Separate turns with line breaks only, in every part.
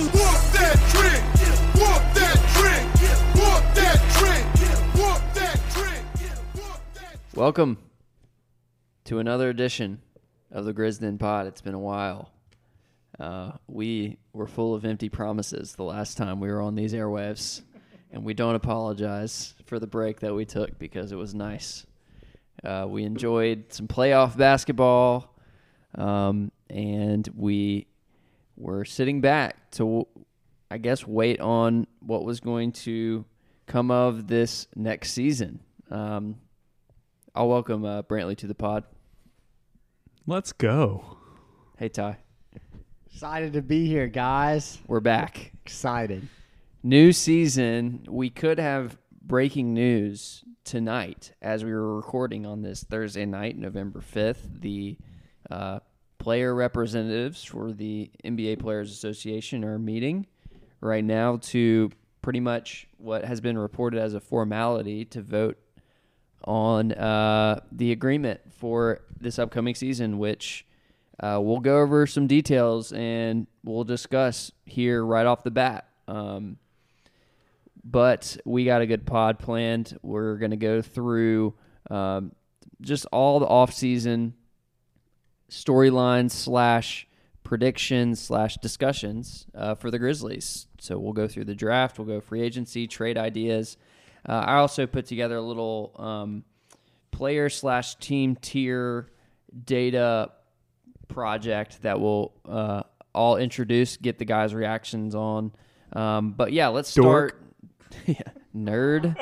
walk that trick, walk that trick, walk that trick, walk that that
Welcome to another edition of the Grisden Pod. It's been a while. Uh, we were full of empty promises the last time we were on these airwaves, and we don't apologize for the break that we took because it was nice. Uh, we enjoyed some playoff basketball, um, and we were sitting back to, I guess, wait on what was going to come of this next season. Um, I'll welcome uh, Brantley to the pod.
Let's go.
Hey Ty,
Excited to be here, guys.
we're back.
Excited.
New season. We could have breaking news tonight as we were recording on this Thursday night, November fifth. The uh, player representatives for the NBA Players Association are meeting right now to pretty much what has been reported as a formality to vote on uh, the agreement for this upcoming season, which uh, we'll go over some details and we'll discuss here right off the bat. Um, but we got a good pod planned. We're going to go through um, just all the off-season storylines slash predictions slash discussions uh, for the Grizzlies. So we'll go through the draft. We'll go free agency, trade ideas. Uh, I also put together a little um, player slash team tier data project that will uh, all introduce, get the guys' reactions on. Um, but yeah, let's start. yeah, nerd.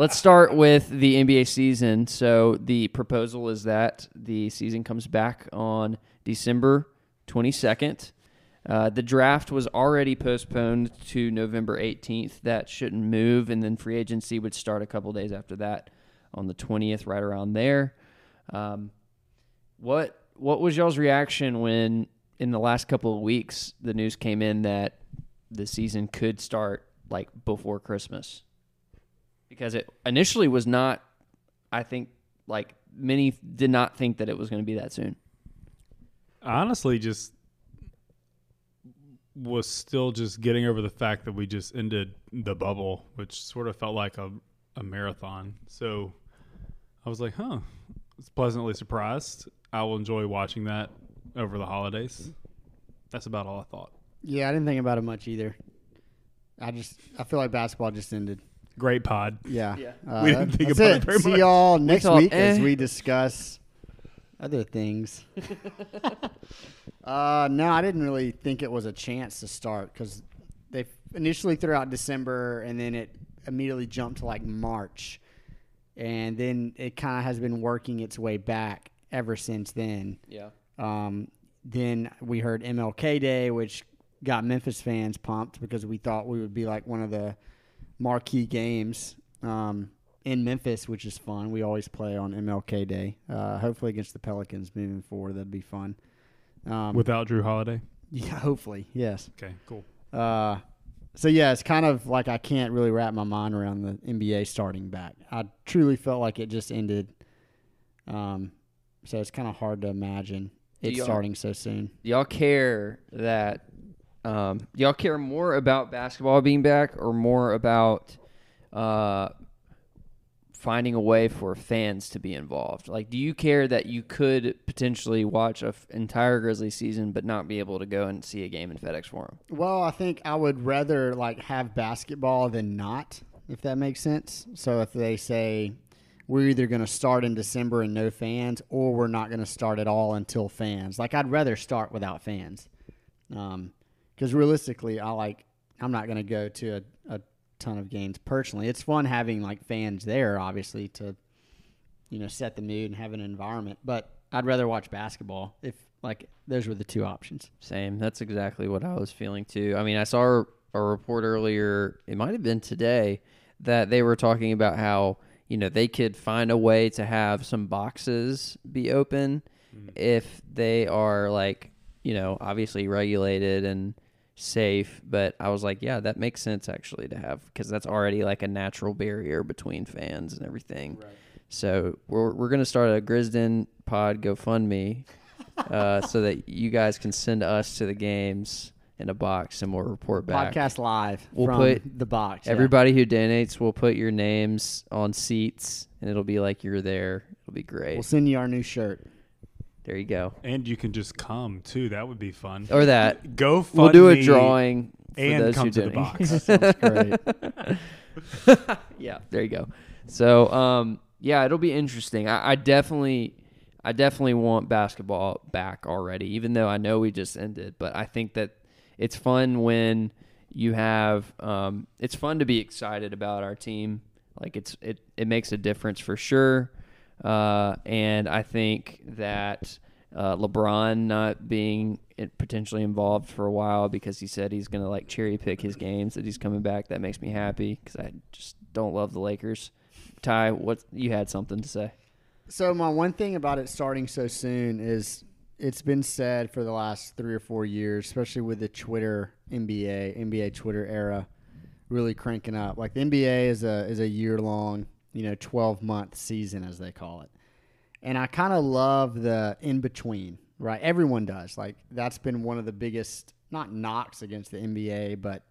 Let's start with the NBA season. So the proposal is that the season comes back on December 22nd. Uh, the draft was already postponed to November 18th. That shouldn't move, and then free agency would start a couple days after that, on the 20th, right around there. Um, what what was y'all's reaction when in the last couple of weeks the news came in that the season could start like before Christmas? Because it initially was not. I think like many did not think that it was going to be that soon.
I honestly just was still just getting over the fact that we just ended the bubble, which sort of felt like a, a marathon. So I was like, huh, I was pleasantly surprised. I will enjoy watching that over the holidays. That's about all I thought.
Yeah, I didn't think about it much either. I just I feel like basketball just ended.
Great pod.
Yeah.
Yeah.
Uh,
We didn't think
that's
about
it.
it very
See
much.
y'all next
thought,
week as
eh.
we discuss other things. uh, no, I didn't really think it was a chance to start because they initially threw out December and then it immediately jumped to like March, and then it kind of has been working its way back ever since then.
Yeah.
Um, then we heard MLK Day, which got Memphis fans pumped because we thought we would be like one of the marquee games um, in Memphis, which is fun. We always play on MLK Day. Uh, hopefully against the Pelicans moving forward, that'd be fun. Um,
Without Jrue Holiday.
yeah, hopefully, yes.
Okay, cool.
Uh, so yeah, it's kind of like I can't really wrap my mind around the NBA starting back. I truly felt like it just ended. Um, so it's kind of hard to imagine it starting so soon.
y'all care that um, y'all care more about basketball being back or more about uh, finding a way for fans to be involved? Like do you care that you could potentially watch a f- entire grizzly season but not be able to go and see a game in fedex forum?
Well, I think I would rather like have basketball than not, if that makes sense. So if they say we're either going to start in December and no fans, or we're not going to start at all until fans, like I'd rather start without fans, because realistically, I like I'm not going to go to a, a ton of games personally. It's fun having like fans there, obviously, to you know set the mood and have an environment. But I'd rather watch basketball if like those were the two options.
Same. That's exactly what I was feeling too. I mean, I saw a report earlier, it might have been today, that they were talking about how, you know, they could find a way to have some boxes be open mm-hmm. if they are like, you know, obviously regulated and safe. But I was like, yeah, that makes sense actually to have because that's already like a natural barrier between fans and everything. So we're we're gonna start a Grisden Pod GoFundMe, uh, so that you guys can send us to the games in a box, and we'll report back.
Podcast live
We'll
from
put
the box. yeah.
Everybody who donates will put your names on seats, and it'll be like you're there. It'll be great.
We'll send you our new shirt.
There you go.
And you can just come too. That would be fun.
Or that.
Go.
We'll do a
me
drawing for
and
those
come
who
to the
donate.
box.
Sounds great.
yeah, there you go. So, um, yeah, it'll be interesting. I, I definitely, I definitely want basketball back already, even though I know we just ended. But I think that it's fun when you have, um, it's fun to be excited about our team. Like it's it it makes a difference for sure. Uh, and I think that uh, LeBron not being potentially involved for a while because he said he's going to like cherry pick his games that he's coming back. That makes me happy because I just don't love the Lakers. Ty, what you had something to say?
So my one thing about it starting so soon is it's been said for the last three or four years, especially with the Twitter NBA NBA Twitter era, really cranking up. Like the NBA is a is a year long, you know, twelve month season as they call it, and I kind of love the in between. Right, everyone does. Like that's been one of the biggest not knocks against the NBA, but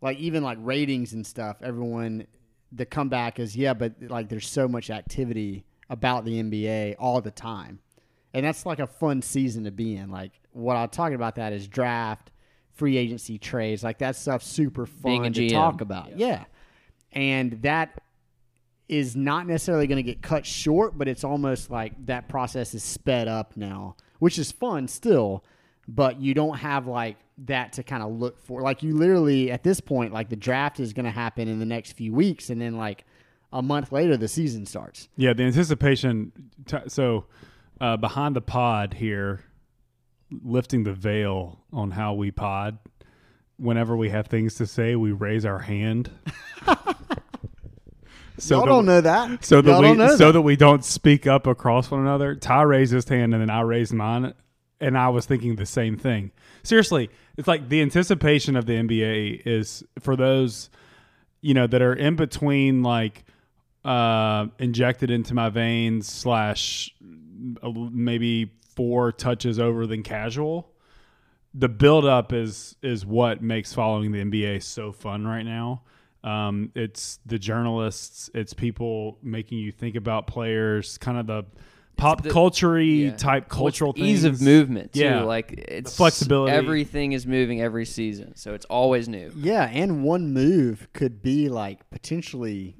like even like ratings and stuff. Everyone the comeback is yeah, but like there's so much activity about the NBA all the time. And that's like a fun season to be in. Like what I'm talking about that is draft, free agency trades, like that stuff's super fun to
GM.
talk about. Yeah. And that is not necessarily going to get cut short, but it's almost like that process is sped up now, which is fun still, but you don't have like that to kind of look for. Like you literally at this point, like the draft is going to happen in the next few weeks, and then like a month later, the season starts.
Yeah, the anticipation. T- so, uh, behind the pod here, lifting the veil on how we pod. Whenever we have things to say, we raise our hand. so
Y'all
that-
don't know that.
So that
Y'all
we
don't know
so
that.
that we don't speak up across one another. Ty raised his hand and then I raised mine, and I was thinking the same thing. Seriously, it's like the anticipation of the NBA is for those, you know, that are in between like uh, injected into my veins slash maybe four touches over than casual. The build up is is what makes following the NBA so fun right now. Um, it's the journalists, it's people making you think about players, kind of the pop
the-
culture
Yeah.
type
Well, it's
cultural
the ease of movement too.
Yeah.
Like it's
flexibility.
Everything is moving every season, so it's always new.
Yeah, and one move could be like potentially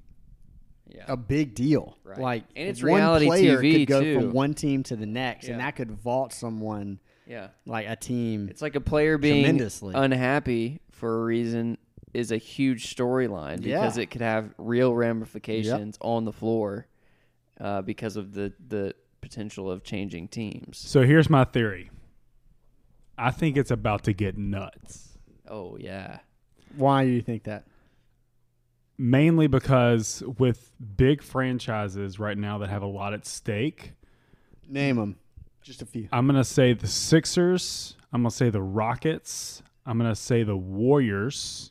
Yeah.
a big deal.
Right.
Like
And it's
one
reality
player
TV
could go
too.
from one team to the next,
Yeah.
and that could vault someone
yeah.
like a team.
It's like a player being
Tremendously.
unhappy for a reason is a huge storyline because
Yeah.
it could have real ramifications on the floor uh, because of the the potential of changing teams.
So here's my theory. I think it's about to get nuts.
Oh yeah,
Why do you think that?
Mainly because with big franchises right now that have a lot at stake,
Name them. Just a few.
I'm going to say the Sixers, I'm going to say the Rockets, I'm going to say the Warriors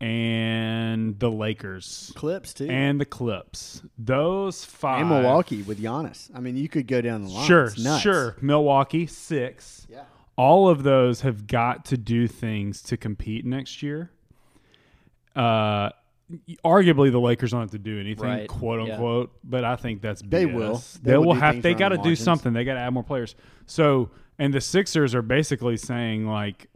and the Lakers
Clips too.
and the Clips. Those five
And Milwaukee with Giannis. I mean, you could go down the line.
Sure, sure. Milwaukee, 6.
Yeah.
all of those have got to do things to compete next year. Uh, arguably the Lakers don't have to do anything,
Right,
quote
yeah.
unquote. But I think that's
They will.
They,
They will
have. They got to do something. They got to add more players. So, and the Sixers are basically saying like,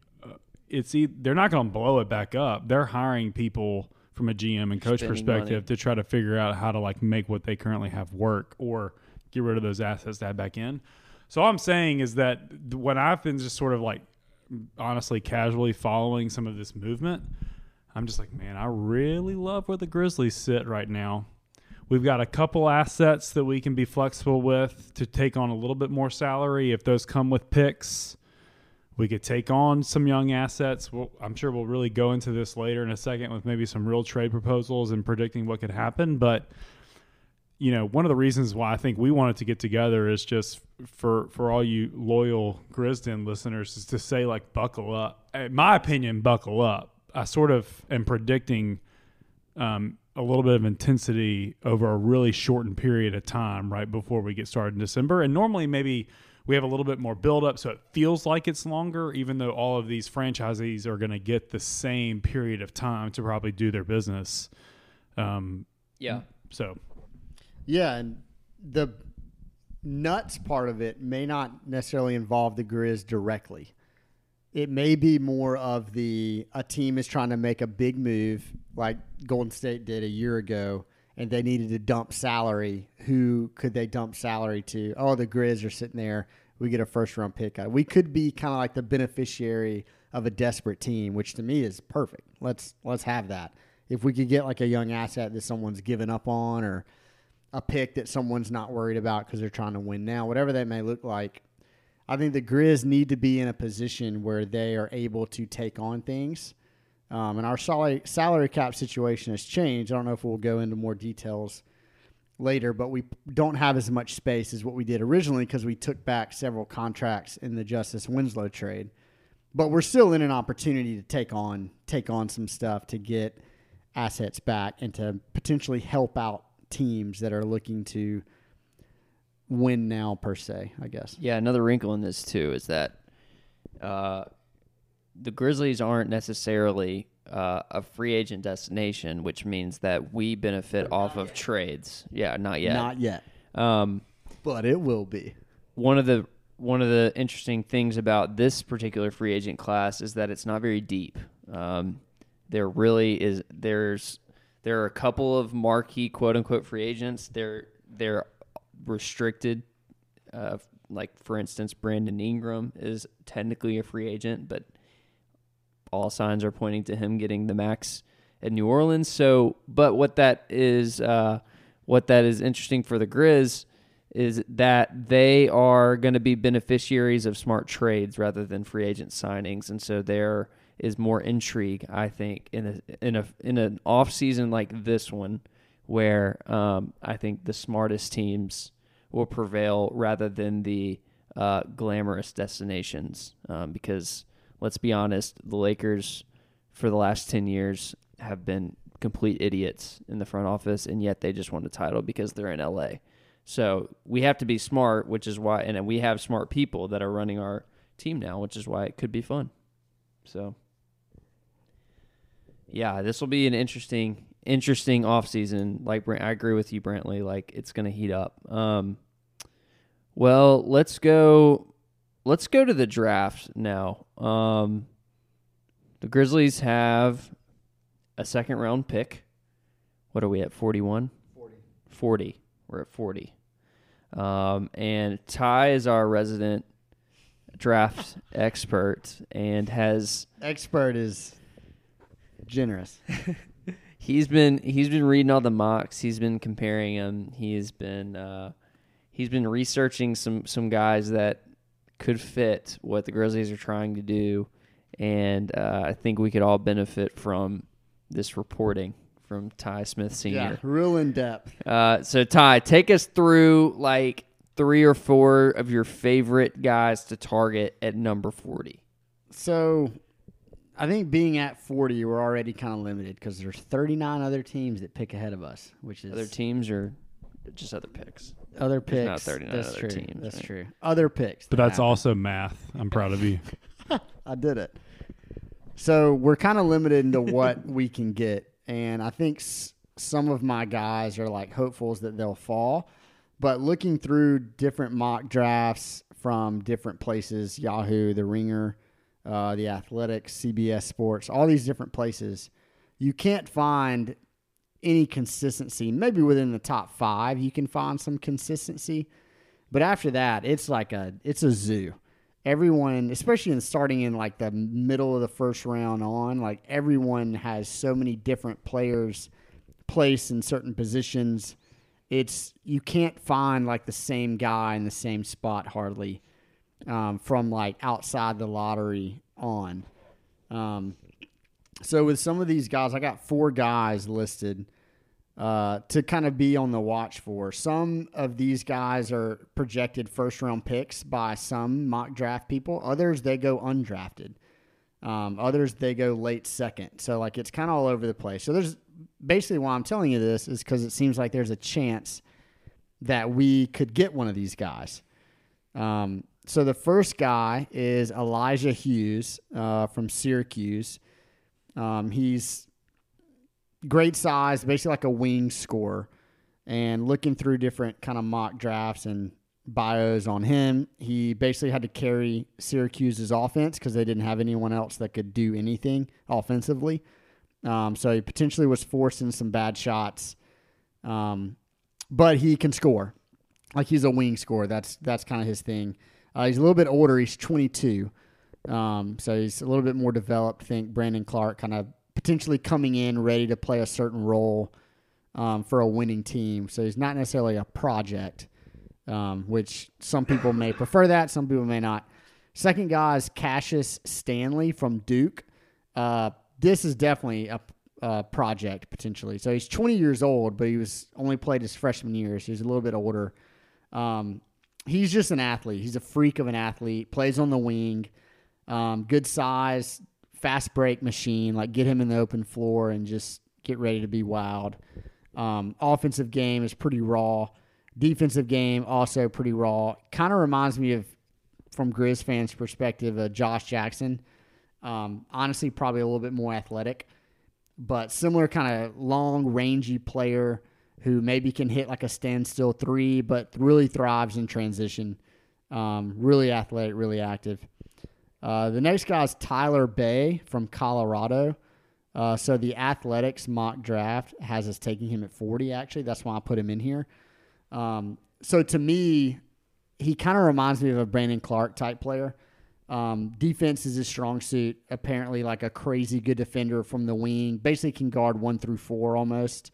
it's e- they're not going to blow it back up. They're hiring people from a GM and coach
Spending
perspective
money.
to try to figure out how to like make what they currently have work or get rid of those assets to add back in. So all I'm saying is that th- when I've been just sort of like honestly casually following some of this movement, I'm just like, man, I really love where the Grizzlies sit right now. We've got a couple assets that we can be flexible with to take on a little bit more salary if those come with picks. We could take on some young assets. We'll, I'm sure we'll really go into this later in a second with maybe some real trade proposals and predicting what could happen. But you know, one of the reasons why I think we wanted to get together is just for for all you loyal Grisden listeners is to say like buckle up. In my opinion, buckle up. I sort of am predicting um, a little bit of intensity over a really shortened period of time right before we get started in December. And normally maybe we have a little bit more build up, so it feels like it's longer, even though all of these franchisees are going to get the same period of time to probably do their business. Um,
Yeah.
so
Yeah, and the nuts part of it may not necessarily involve the Grizz directly. It may be more of the a team is trying to make a big move like Golden State did a year ago and they needed to dump salary. Who could they dump salary to? Oh, the Grizz are sitting there. We get a first round pick. We could be kind of like the beneficiary of a desperate team, which to me is perfect. Let's let's have that. If we could get like a young asset that someone's given up on or a pick that someone's not worried about because they're trying to win now, whatever that may look like. I think the Grizz need to be in a position where they are able to take on things. Um, and our salary, salary cap situation has changed. I don't know if we'll go into more details later, but we don't have as much space as what we did originally because we took back several contracts in the Justice Winslow trade. But we're still in an opportunity to take on take on some stuff to get assets back and to potentially help out teams that are looking to win now per se, I guess.
Yeah, another wrinkle in this too is that uh, the Grizzlies aren't necessarily uh, a free agent destination, which means that we benefit off of trades. Yeah, not yet.
Not yet,
um,
but it will be.
one of the one of the interesting things about this particular free agent class is that it's not very deep. Um, there really is there's there are a couple of marquee quote unquote free agents. They're they're restricted. Uh, like for instance, Brandon Ingram is technically a free agent, but all signs are pointing to him getting the max at New Orleans. So, but what that is, uh, what that is interesting for the Grizz is that they are going to be beneficiaries of smart trades rather than free agent signings, and so there is more intrigue, I think, in a in a in an off season like this one, where um, I think the smartest teams will prevail rather than the uh, glamorous destinations, um, because let's be honest, the Lakers for the last 10 years have been complete idiots in the front office, and yet they just won the title because they're in LA. So we have to be smart, which is why, and we have smart people that are running our team now, which is why it could be fun. So, yeah, this will be an interesting, interesting off season. Like I agree with you, Brantley. Like it's going to heat up. Um, well, let's go. Let's go to the draft now. Um, the Grizzlies have a second round pick. What are we at? 41? 40. 40. We're at 40. Um, and Ty is our resident draft expert and has
Expert is generous.
he's been he's been reading all the mocks. He's been comparing them. He's been uh, he's been researching some some guys that could fit what the Grizzlies are trying to do, and uh, I think we could all benefit from this reporting from Ty Smith Senior.
Yeah, real in depth.
Uh, so Ty, take us through like three or four of your favorite guys to target at number forty.
So, I think being at 40, we're already kind of limited because there's 39 other teams that pick ahead of us, which is
Other teams or just other picks?
Other
There's
picks.
not 39
that's
other
true.
teams,
That's
right?
true. Other picks.
but
that
that's
happen.
also math. I'm proud of you.
I did it. So we're kind of limited into what we can get, and I think s- some of my guys are like hopefuls that they'll fall. But looking through different mock drafts from different places, Yahoo, The Ringer, uh, The Athletics, CBS Sports, all these different places, you can't find any consistency. Maybe within the top five, you can find some consistency, but after that, it's like a it's a zoo everyone, especially in starting in like the middle of the first round on, like everyone has so many different players placed in certain positions. It's you can't find like the same guy in the same spot hardly um, from like outside the lottery on. Um, so with some of these guys, I got four guys listed uh, to kind of be on the watch for. Some of these guys are projected first round picks by some mock draft people. Others they go undrafted. Um, others they go late second. So like it's kind of all over the place. So there's basically why I'm telling you this is because it seems like there's a chance that we could get one of these guys. Um, so the first guy is Elijah Hughes uh, from Syracuse. Um, he's great size, basically like a wing scorer. And looking through different kind of mock drafts and bios on him, he basically had to carry Syracuse's offense because they didn't have anyone else that could do anything offensively. Um, so he potentially was forcing some bad shots, um, but he can score. Like he's a wing scorer. That's that's kind of his thing. Uh, he's a little bit older. He's 22, um, so he's a little bit more developed. I think Brandon Clarke kind of potentially coming in ready to play a certain role um, for a winning team. So he's not necessarily a project, um, which some people may prefer that, some people may not. Second guy is Cassius Stanley from Duke. Uh, this is definitely a, a project potentially. So he's 20 years old, but he was only played his freshman year, so he's a little bit older. Um, he's just an athlete. He's a freak of an athlete. Plays on the wing. Um, good size, fast break machine. Like get him in the open floor and just get ready to be wild. Um, offensive game is pretty raw. Defensive game also pretty raw. Kind of reminds me of, from Grizz fans' perspective, uh, Josh Jackson. Um, honestly, probably a little bit more athletic, but similar kind of long, rangy player who maybe can hit like a standstill three, but really thrives in transition. Um, really athletic, really active. Uh, the next guy is Tyler Bey from Colorado. Uh, so the Athletic's mock draft has us taking him at 40, actually. That's why I put him in here. Um, so to me, he kind of reminds me of a Brandon Clarke type player. Um, defense is his strong suit. Apparently, like a crazy good defender from the wing. Basically, can guard one through four almost.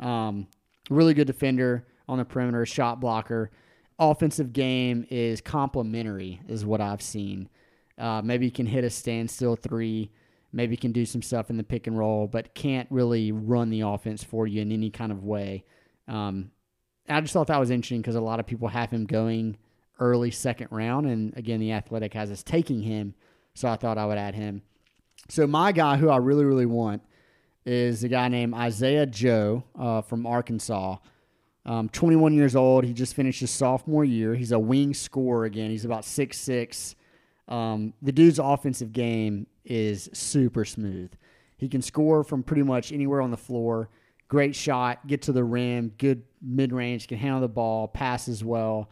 Um, really good defender on the perimeter, shot blocker. Offensive game is complementary, is what I've seen. Uh, maybe can hit a standstill three. Maybe can do some stuff in the pick and roll, but can't really run the offense for you in any kind of way. Um, I just thought that was interesting because a lot of people have him going early second round, and again, the Athletic has us taking him, so I thought I would add him. So my guy, who I really really want, is a guy named Isaiah Joe uh, from Arkansas. Um, 21 years old. He just finished his sophomore year. He's a wing scorer again. He's about six six. Um, the dude's offensive game is super smooth. He can score from pretty much anywhere on the floor. Great shot, get to the rim, good mid range, can handle the ball, passes well.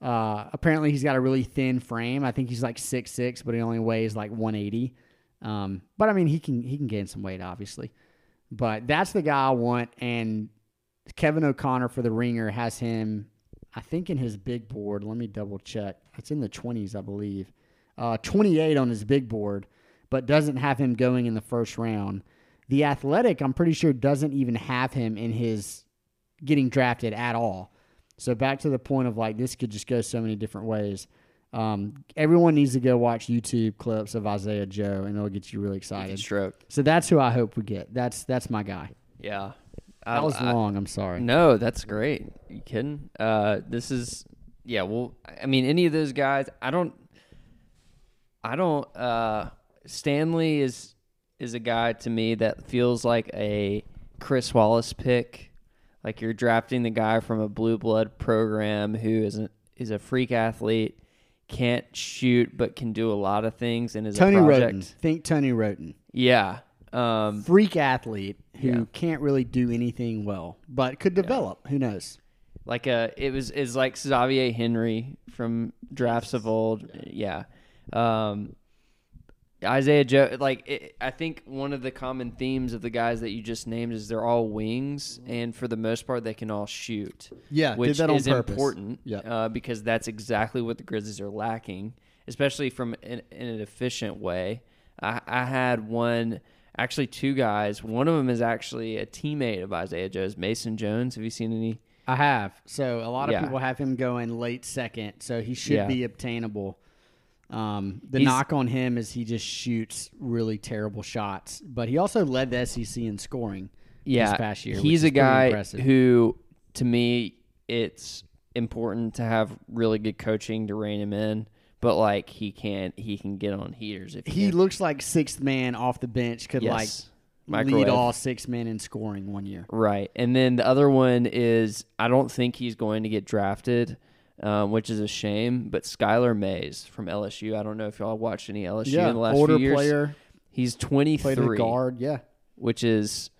Uh, apparently, he's got a really thin frame. I think he's like six six, but he only weighs like 180. Um, but I mean, he can he can gain some weight, obviously. But that's the guy I want. And Kevin O'Connor for the Ringer has him, I think, in his big board. Let me double check. It's in the 20s, I believe. Uh, 28 on his big board, but doesn't have him going in the first round. The Athletic, I'm pretty sure, doesn't even have him in his getting drafted at all. So back to the point of like this could just go so many different ways. Um, everyone needs to go watch YouTube clips of Isaiah Joe, and it'll get you really excited.
Stroke.
So that's who I hope we get. That's that's my guy.
Yeah.
That
I-
was
I-
long. I'm sorry.
No, that's great. you kidding? Uh, this is yeah. Well, I mean, any of those guys, I don't. I don't. Uh, Stanley is is a guy to me that feels like a Chris Wallace pick. Like you're drafting the guy from a blue blood program who is a, is a freak athlete, can't shoot but can do a lot of things, and is
Tony
a project.
Wroten. Think Tony Wroten.
Yeah. Um,
Freak athlete who
Yeah.
can't really do anything well, but could develop. Who knows?
like a it was is like Xavier Henry from drafts of old. Yeah. Um Isaiah Joe like it, I think one of the common themes of the guys that you just named is they're all wings and for the most part they can all shoot.
Yeah, did
which
that on
is
purpose.
important
Yeah.
uh, because that's exactly what the Grizzlies are lacking, especially from in, in an efficient way. I, I had one, actually two guys. One of them is actually a teammate of Isaiah Joe's, Mason Jones. Have you seen any?
I have. So a lot of
Yeah.
people have him going late second, so he should
Yeah.
be obtainable. Um, the
He's-
knock on him is he just shoots really terrible shots, but he also led the SEC in scoring
yeah,
this past year.
He's a guy who, to me, it's important to have really good coaching to rein him in. But like he can't, he can get on heaters if
he
can.
looks like sixth man off the bench could
Yes.
like
Microwave.
lead all six men in scoring one year.
Right. And then the other one is I don't think he's going to get drafted. Um, which is a shame. But Skylar Mays from LSU, I don't know if y'all watched any LSU
yeah,
in the last
older
few years.
player,
He's 23,
played a
23,
guard. Yeah,
which is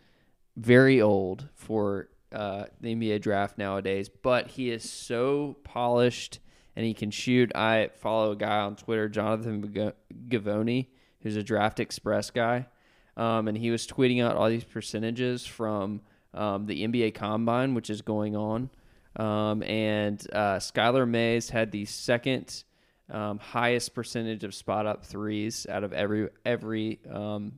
very old for uh, the NBA draft nowadays. But he is so polished and he can shoot. I follow a guy on Twitter, Jonathan Givony, who's a Draft Express guy, um, and he was tweeting out all these percentages from um, the NBA Combine, which is going on. Um, and uh, Skylar Mays had the second um, highest percentage of spot up threes out of every every um,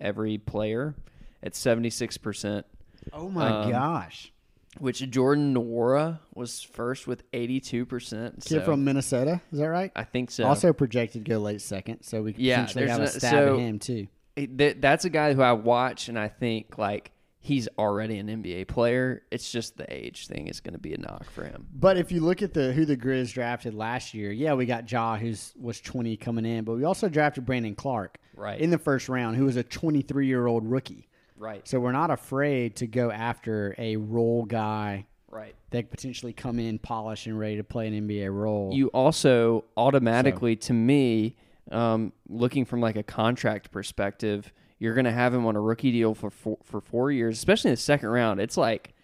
every player at seventy six percent.
Oh my
Um,
gosh.
Which Jordan Nwora was first with eighty two percent.
Kid from Minnesota, is that right?
I think so.
Also projected to go late second, so we could
Yeah,
potentially have a
no-
stab
so-
at him too.
It- that- that's a guy who I watch and I think like he's already an NBA player. It's just the age thing is going to be a knock for him.
But if you look at the who the Grizz drafted last year, yeah, we got Ja, who's was twenty coming in, but we also drafted Brandon Clarke
Right.
in the first round, who was a twenty three year old rookie.
Right.
So we're not afraid to go after a role guy
Right.
that could potentially come in polished and ready to play an NBA role.
You also automatically, to me, um, looking from like a contract perspective, you're going to have him on a rookie deal for four, for four years, especially in the second round. It's like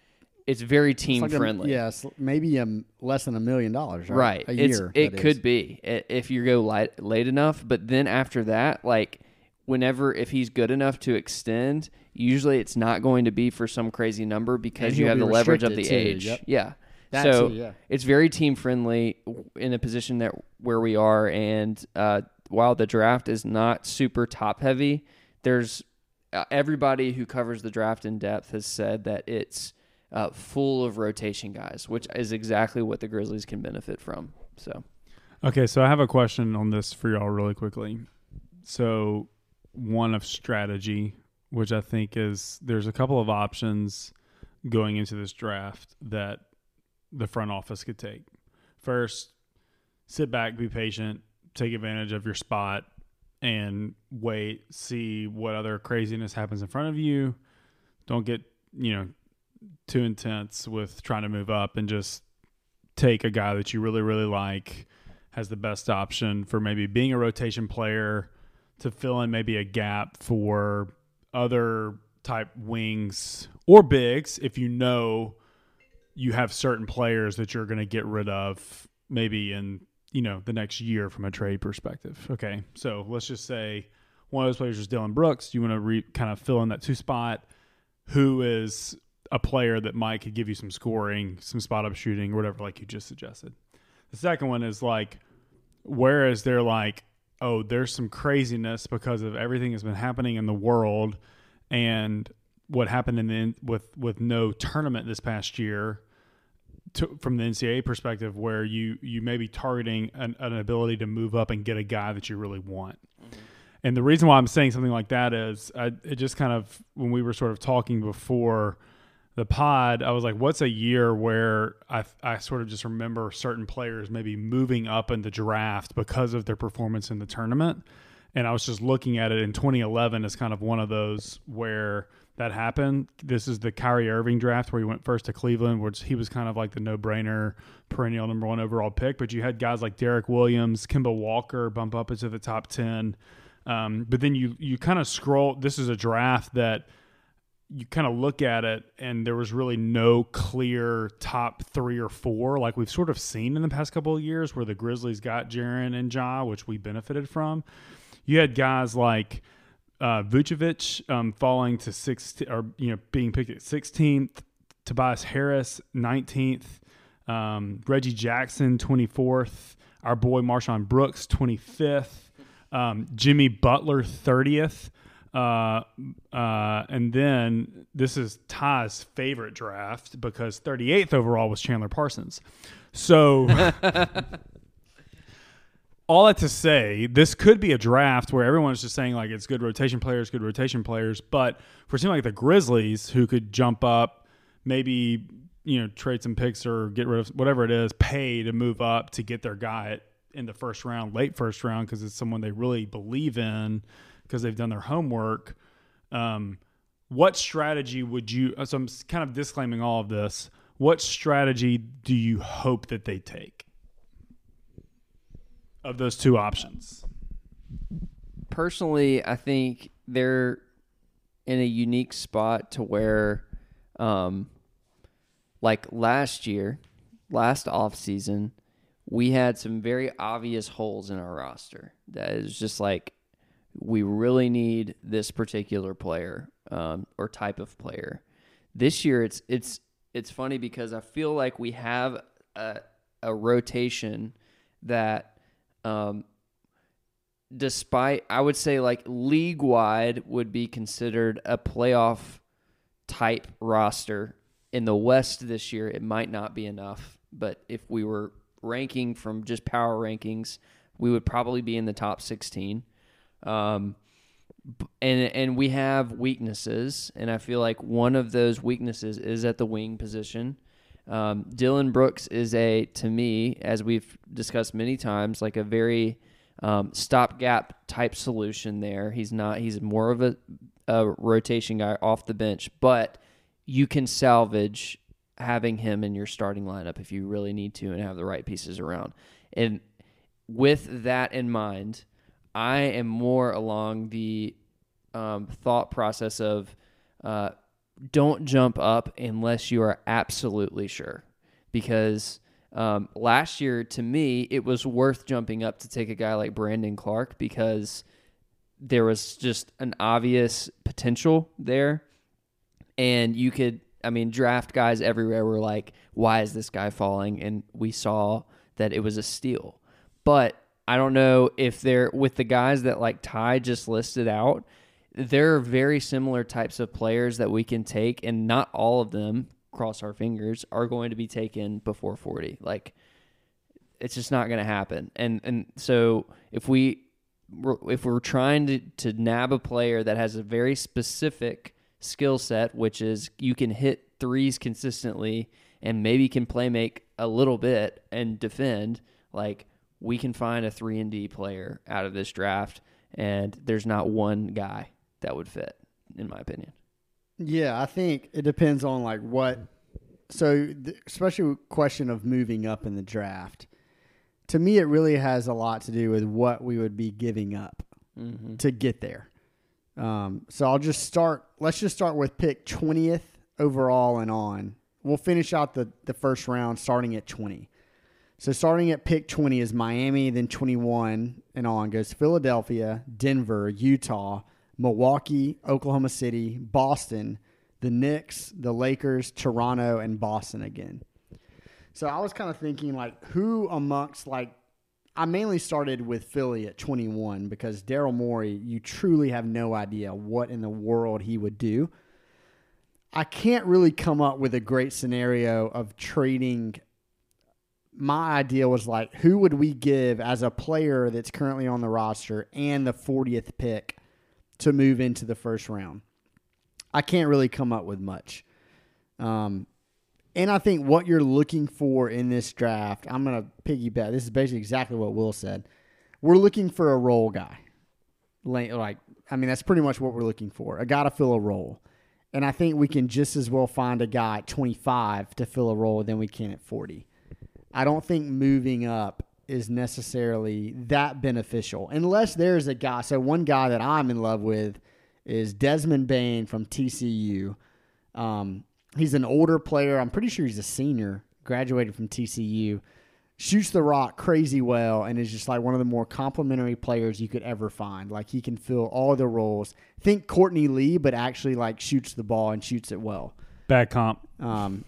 it's very
It's
team
like
friendly.
yes, maybe a, less than a million dollars, right?
right.
A
It's,
year.
it could
is.
be if you go light, late enough, but then after that, like whenever if he's good enough to extend, usually it's not going to be for some crazy number because you have
be
the leverage of the
too.
age.
Yep.
Yeah.
That
so
too, yeah.
it's very team friendly in a position that where we are, and uh, while the draft is not super top heavy, there's uh, everybody who covers the draft in depth has said that it's uh, full of rotation guys, which is exactly what the Grizzlies can benefit from. So
Okay, so I have a question on this for y'all really quickly. So, one of strategy, which I think is there's a couple of options going into this draft that the front office could take. First, sit back, be patient, take advantage of your spot, and wait, see what other craziness happens in front of you. Don't get, you know, too intense with trying to move up and just take a guy that you really, really like has the best option for maybe being a rotation player to fill in maybe a gap for other type wings or bigs if you know you have certain players that you're going to get rid of maybe in you know the next year from a trade perspective. Okay so let's just say one of those players is Dillon Brooks. You want to re- kind of fill in that two spot. Who is a player that might could give you some scoring some spot up shooting or whatever like you just suggested? The second one is like, whereas they're like, oh, there's some craziness because of everything that's been happening in the world, and what happened in the with with no tournament this past year. To, from the NCAA perspective, where you you may be targeting an, an ability to move up and get a guy that you really want. Mm-hmm. And the reason why I'm saying something like that is, I, it just kind of when we were sort of talking before the pod, I was like, what's a year where I, I sort of just remember certain players maybe moving up in the draft because of their performance in the tournament. And I was just looking at it in 2011 as kind of one of those where that happened. This is the Kyrie Irving draft where he went first to Cleveland, which he was kind of like the no brainer perennial number one overall pick. But you had guys like Derrick Williams, Kemba Walker bump up into the top 10. Um, but then you, you kind of scroll. This is a draft that you kind of look at it and there was really no clear top three or four like we've sort of seen in the past couple of years where the Grizzlies got Jaren and Ja, which we benefited from. You had guys like uh, Vucevic um, falling to 16 or you know being picked at 16th, Tobias Harris 19th, um, Reggie Jackson 24th, our boy MarShon Brooks 25th, um, Jimmy Butler 30th. Uh, uh, and then this is Ty's favorite draft because 38th overall was Chandler Parsons. So, all that to say, this could be a draft where everyone's just saying like it's good rotation players, good rotation players. But for a team like the Grizzlies, who could jump up, maybe you know trade some picks or get rid of whatever it is, pay to move up to get their guy in the first round, late first round, because it's someone they really believe in because they've done their homework. Um, what strategy would you? So I'm kind of disclaiming all of this. what strategy do you hope that they take of those two options?
personally, I think they're in a unique spot to where, um, like last year, last off season, we had some very obvious holes in our roster. That is just like we really need this particular player um, or type of player. This year, it's it's it's funny because I feel like we have a, a rotation that um, despite I would say like league wide would be considered a playoff type roster. In the West this year, it might not be enough, but if we were ranking from just power rankings, we would probably be in the top 16. Um, and and we have weaknesses, and I feel like one of those weaknesses is at the wing position. Um, Dillon Brooks is a to me, as we've discussed many times, like a very um, stopgap type solution. There, he's not. He's more of a, a rotation guy off the bench, but you can salvage having him in your starting lineup if you really need to and have the right pieces around. And with that in mind, I am more along the um, thought process of uh, don't jump up unless you are absolutely sure. Because um, last year, to me, it was worth jumping up to take a guy like Brandon Clarke because there was just an obvious potential there. And you could, I mean, draft guys everywhere were like, why is this guy falling? And we saw that it was a steal. But I don't know if they're with the guys that like Ty just listed out. There are very similar types of players that we can take, and not all of them, cross our fingers, are going to be taken before 40. Like, it's just not going to happen. And and so if we if we're trying to, to nab a player that has a very specific skill set, which is you can hit threes consistently and maybe can play make a little bit and defend, like we can find a three and D player out of this draft, and there's not one guy that would fit, in my opinion.
Yeah, I think it depends on like what. So, the, especially question of moving up in the draft, to me, it really has a lot to do with what we would be giving up
Mm-hmm.
to get there. Um, so I'll just start. Let's just start with pick twentieth overall and on. We'll finish out the the first round starting at twenty. So starting at pick twenty is Miami, then twenty one and on goes Philadelphia, Denver, Utah, Milwaukee, Oklahoma City, Boston, the Knicks, the Lakers, Toronto, and Boston again. So I was kind of thinking like who amongst like I mainly started with Philly at 21 because Daryl Morey, you truly have no idea what in the world he would do. I can't really come up with a great scenario of trading. My idea was like, who would we give as a player that's currently on the roster and the 40th pick to move into the first round? I can't really come up with much. Um, and I think what you're looking for in this draft, I'm going to piggyback. This is basically exactly what Will said. We're looking for a role guy. Like, I mean, that's pretty much what we're looking for. A guy to fill a role. And I think we can just as well find a guy at 25 to fill a role than we can at 40. I don't think moving up is necessarily that beneficial unless there's a guy. So, one guy that I'm in love with is Desmond Bane from TCU. Um, he's an older player. I'm pretty sure he's a senior, graduated from TCU. Shoots the rock crazy well and is just like one of the more complimentary players you could ever find. Like he can fill all the roles. Think Courtney Lee, but actually like shoots the ball and shoots it well.
Bad comp.
Um,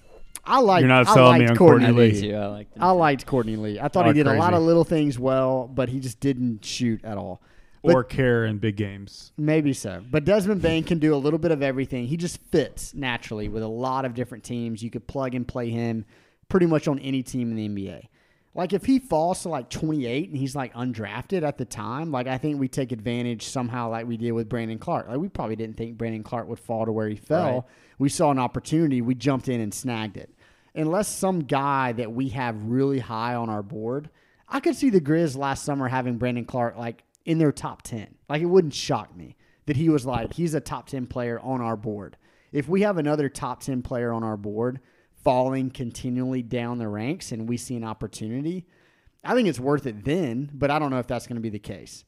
I like.
You're not
I
selling me on
Courtney
Courtney
Lee.
Lee.
too. I like them
I liked Courtney Lee. I thought
Oh,
he did a lot of little things well, but he just didn't shoot at all. But-
or care in big games.
Maybe so. But Desmond Bane can do a little bit of everything. He just fits naturally with a lot of different teams. You could plug and play him pretty much on any team in the NBA. Like if he falls to like 28 and he's like undrafted at the time, like I think we take advantage somehow like we did with Brandon Clarke. Like we probably didn't think Brandon Clarke would fall to where he fell.
Right.
We saw an opportunity, we jumped in and snagged it. Unless some guy that we have really high on our board, I could see the Grizz last summer having Brandon Clarke like in their top 10. Like it wouldn't shock me that he was like, he's a top 10 player on our board. If we have another top 10 player on our board, falling continually down the ranks and we see an opportunity, I think it's worth it then, but I don't know if that's going to be the case.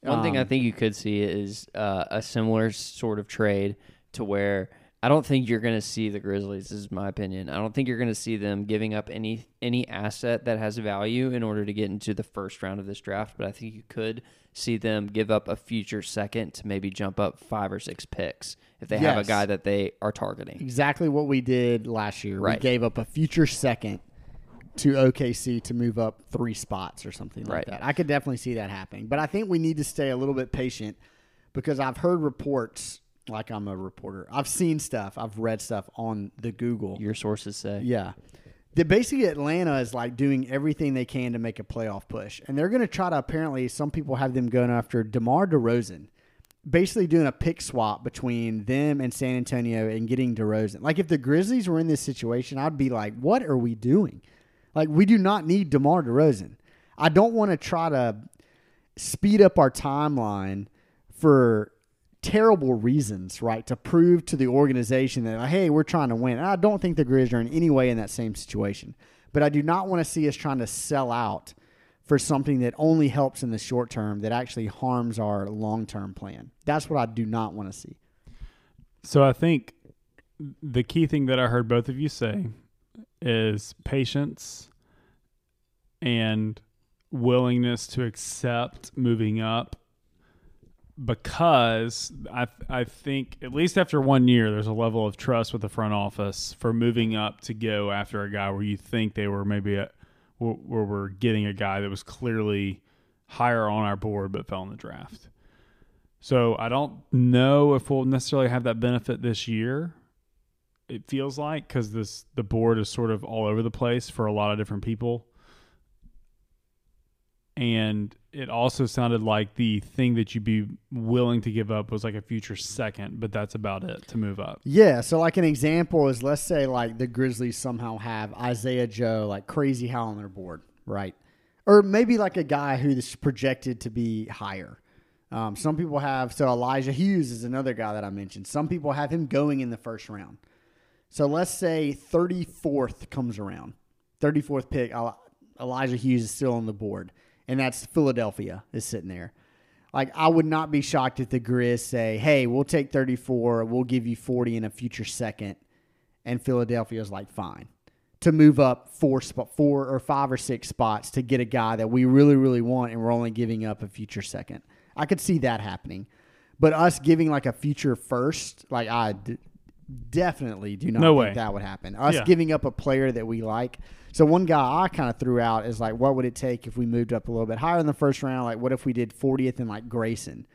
One thing I
Um,
think you could see is uh, a similar sort of trade to where I don't think you're going to see the Grizzlies. This is my opinion. I don't think you're going to see them giving up any any asset that has value in order to get into the first round of this draft. But I think you could see them give up a future second to maybe jump up five or six picks if they have a guy that they are targeting.
exactly what we did last year. We
Right.
gave up a future second to OKC to move up three spots or something like
Right.
that. I could definitely see that happening, but I think we need to stay a little bit patient because I've heard reports. Like I'm a reporter, I've seen stuff, I've read stuff on the Google.
Your sources say.
Yeah. The basically Atlanta is like doing everything they can to make a playoff push. And they're gonna try to apparently some people have them going after DeMar DeRozan. Basically doing a pick swap between them and San Antonio and getting DeRozan. Like if the Grizzlies were in this situation, I'd be like, what are we doing? Like we do not need DeMar DeRozan. I don't want to try to speed up our timeline for terrible reasons, right? To prove to the organization that, hey, we're trying to win. And I don't think the Grizz are in any way in that same situation. But I do not want to see us trying to sell out for something that only helps in the short term that actually harms our long term plan. That's what I do not want to see.
So I think the key thing that I heard both of you say is patience and willingness to accept moving up because I I think at least after one year there's a level of trust with the front office for moving up to go after a guy where you think they were maybe a, where we're getting a guy that was clearly higher on our board but fell in the draft. So I don't know if we'll necessarily have that benefit this year. It feels like because this the board is sort of all over the place for a lot of different people, and it also sounded like the thing that you'd be willing to give up was like a future second, but that's about it to move up.
Yeah, so like an example is let's say like the Grizzlies somehow have Isaiah Joe like crazy high on their board, right? Or maybe like a guy who is projected to be higher. Um, some people have so Elijah Hughes is another guy that I mentioned. Some people have him going in the first round. So let's say 34th comes around, 34th pick. Elijah Hughes is still on the board, and that's Philadelphia is sitting there. Like I would not be shocked if the Grizz say, "Hey, we'll take 34, we'll give you 40 in a future second. and Philadelphia's like, "Fine." To move up four spot, four or five or six spots to get a guy that we really, really want, and we're only giving up a future second. I could see that happening, but us giving like a future first, like I d- definitely do not
No
think
way.
that would happen. Us
Yeah.
giving up a player that we like. So one guy I kind of threw out is like, what would it take if we moved up a little bit higher in the first round? Like, what if we did 40th and like Grayson?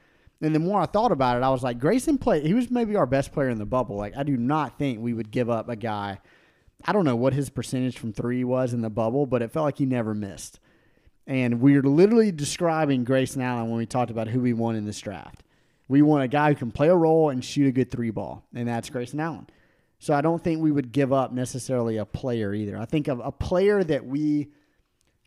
And the more I thought about it, I was like, Grayson played. He was maybe our best player in the bubble. Like, I do not think we would give up a guy. I don't know what his percentage from three was in the bubble, but it felt like he never missed. And we are literally describing Grayson Allen when we talked about who we want in this draft. We want a guy who can play a role and shoot a good three ball, and that's Grayson Allen. So I don't think we would give up necessarily a player either. I think of a player that we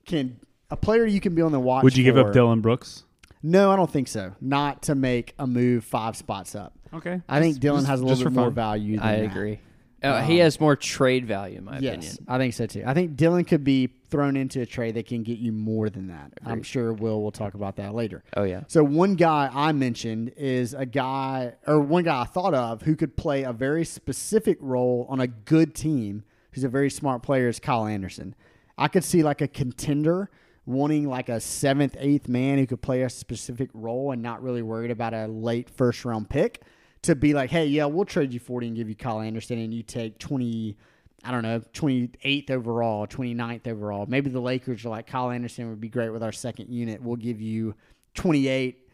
can, a player you can be on the watch.
Would you give up. Dillon Brooks?
No, I don't think so. Not to make a move five spots up.
Okay.
I think Dillon
Just-
has a little bit more
fun.
value. Than
I
that.
agree. Uh, he has more trade value, in my
Yes,
opinion.
I think so too. I think Dillon could be thrown into a trade that can get you more than that. I'm
Agreed.
sure Will will talk about that later.
Oh yeah.
So one guy I mentioned is a guy or one guy I thought of who could play a very specific role on a good team who's a very smart player is Kyle Anderson. I could see like a contender wanting like a seventh, eighth man who could play a specific role and not really worried about a late first round pick to be like, hey, yeah, we'll trade you 40 and give you Kyle Anderson and you take 20, I don't know, 28th overall, 29th overall. Maybe the Lakers are like, Kyle Anderson would be great with our second unit. We'll give you 28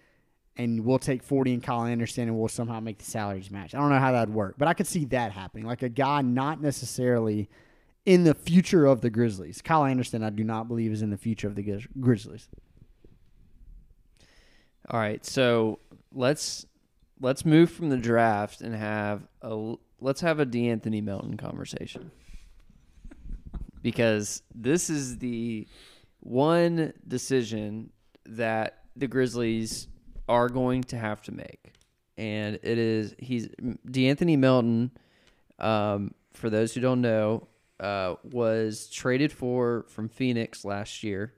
and we'll take 40 and Kyle Anderson and we'll somehow make the salaries match. I don't know how that'd work, but I could see that happening. Like a guy not necessarily in the future of the Grizzlies. Kyle Anderson, I do not believe, is in the future of the Grizz- Grizzlies.
All right, so let's let's move from the draft and have a let's have a D'Anthony Melton conversation because this is the one decision that the Grizzlies are going to have to make, and it is he's D'Anthony Melton. Um, for those who don't know, uh, was traded for from Phoenix last year,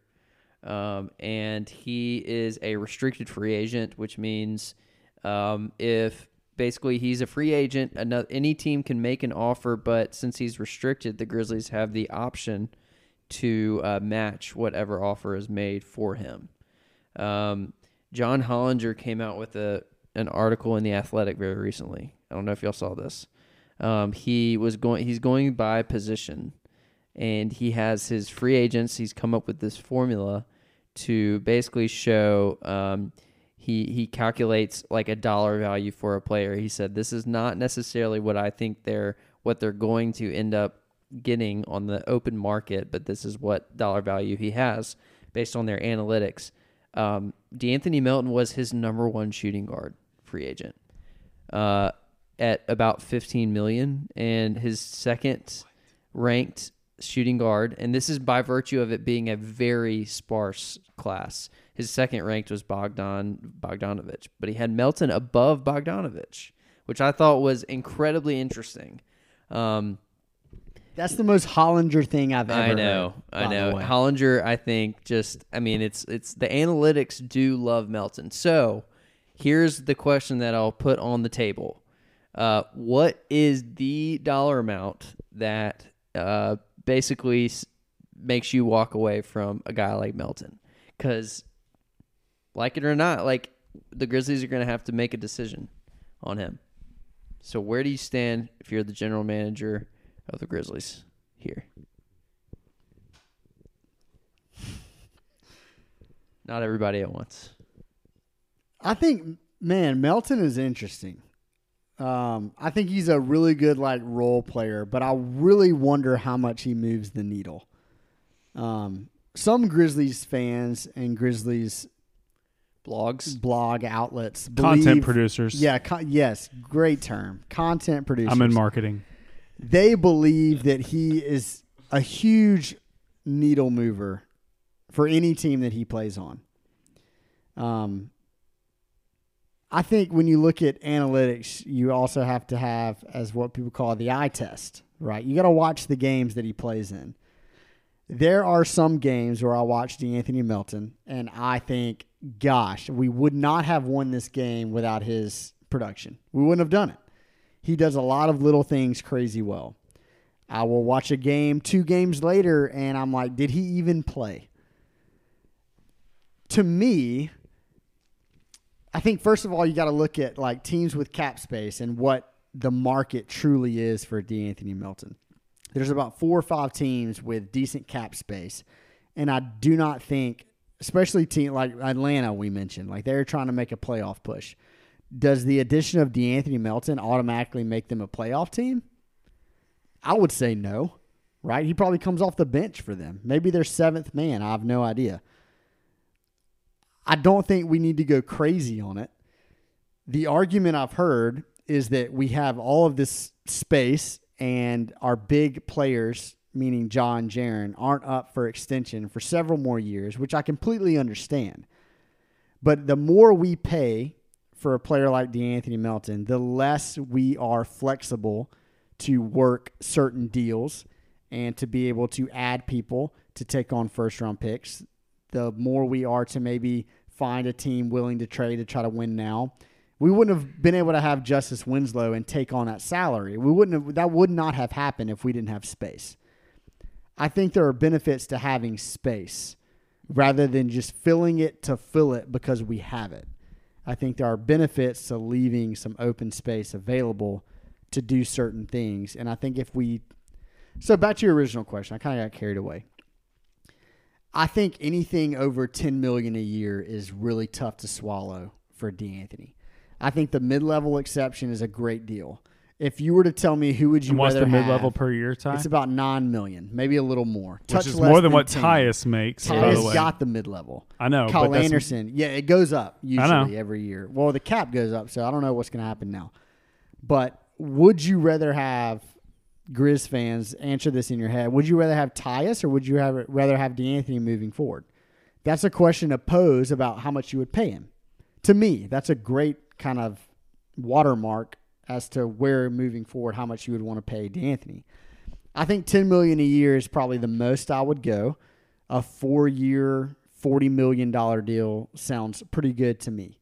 um, and he is a restricted free agent, which means um, if basically he's a free agent, another, any team can make an offer, but since he's restricted, the Grizzlies have the option to uh, match whatever offer is made for him. Um, John Hollinger came out with a an article in the Athletic very recently. I don't know if y'all saw this. Um, he was going. He's going by position, and he has his free agents. He's come up with this formula to basically show. Um, he he calculates like a dollar value for a player. He said this is not necessarily what I think they're what they're going to end up getting on the open market, but this is what dollar value he has based on their analytics. Um, D'Anthony Melton was his number one shooting guard free agent uh, at about 15 million, and his second ranked shooting guard, and this is by virtue of it being a very sparse class. His second ranked was Bogdan Bogdanovich, but he had Melton above Bogdanovich, which I thought was incredibly interesting. Um,
That's the most Hollinger thing I've ever
I know,
heard,
I know. Hollinger, I think, just I mean, it's it's the analytics do love Melton. So here's the question that I'll put on the table: uh, What is the dollar amount that uh, basically makes you walk away from a guy like Melton? Because, like it or not, like the Grizzlies are going to have to make a decision on him. So where do you stand if you're the general manager of the Grizzlies here? Not everybody at once.
I think, man, Melton is interesting. Um, I think he's a really good like role player, but I really wonder how much he moves the needle. Um, some Grizzlies fans and Grizzlies
Blogs.
blog outlets,
Content producers.
Yeah, co- yes, great term. Content producers.
I'm in marketing.
they believe that he is a huge needle mover for any team that he plays on. Um, I think when you look at analytics, you also have to have as what people call the eye test, right? You got to watch the games that he plays in. There are some games where I watch D'Anthony Melton, and I think, gosh, we would not have won this game without his production. We wouldn't have done it. He does a lot of little things crazy well. I will watch a game two games later, and I'm like, did he even play? To me, I think first of all you got to look at like teams with cap space and what the market truly is for D'Anthony Melton. There's about four or five teams with decent cap space, and I do not think, especially team like Atlanta, we mentioned, like they're trying to make a playoff push. Does the addition of D'Anthony Melton automatically make them a playoff team? I would say no, right? He probably comes off the bench for them. Maybe their seventh man. I have no idea. I don't think we need to go crazy on it. The argument I've heard is that we have all of this space and our big players, meaning John Jaren, aren't up for extension for several more years, which I completely understand. But the more we pay for a player like D'Anthony Melton, the less we are flexible to work certain deals and to be able to add people to take on first round picks. The more we are to maybe find a team willing to trade to try to win now. We wouldn't have been able to have Justise Winslow and take on that salary. We wouldn't have that would not have happened if we didn't have space. I think there are benefits to having space rather than just filling it to fill it because we have it. I think there are benefits to leaving some open space available to do certain things. And I think if we so back to your original question, I kind of got carried away. I think anything over 10 million a year is really tough to swallow for D'Anthony. I think the mid-level exception is a great deal. If you were to tell me who would you
And what's
rather
the mid-level
have,
per year, Ty?
It's about 9 million, maybe a little more.
Which
Touch
is
less
more than what
10.
Tyus makes, by the
Tyus
way.
got the mid-level.
I know,
Kyle
but that's-
Anderson, yeah, it goes up
know.
usually every year. Well, the cap goes up, so I don't know what's going to happen now. But would you rather have Grizz fans answer this in your head? Would you rather have Tyus or would you have, rather have D'Anthony moving forward? That's a question to pose about how much you would pay him. To me, that's a great kind of watermark as to where moving forward how much you would want to pay D'Anthony. I think 10 million a year is probably the most I would go. A 4-year, 40 million dollar deal sounds pretty good to me.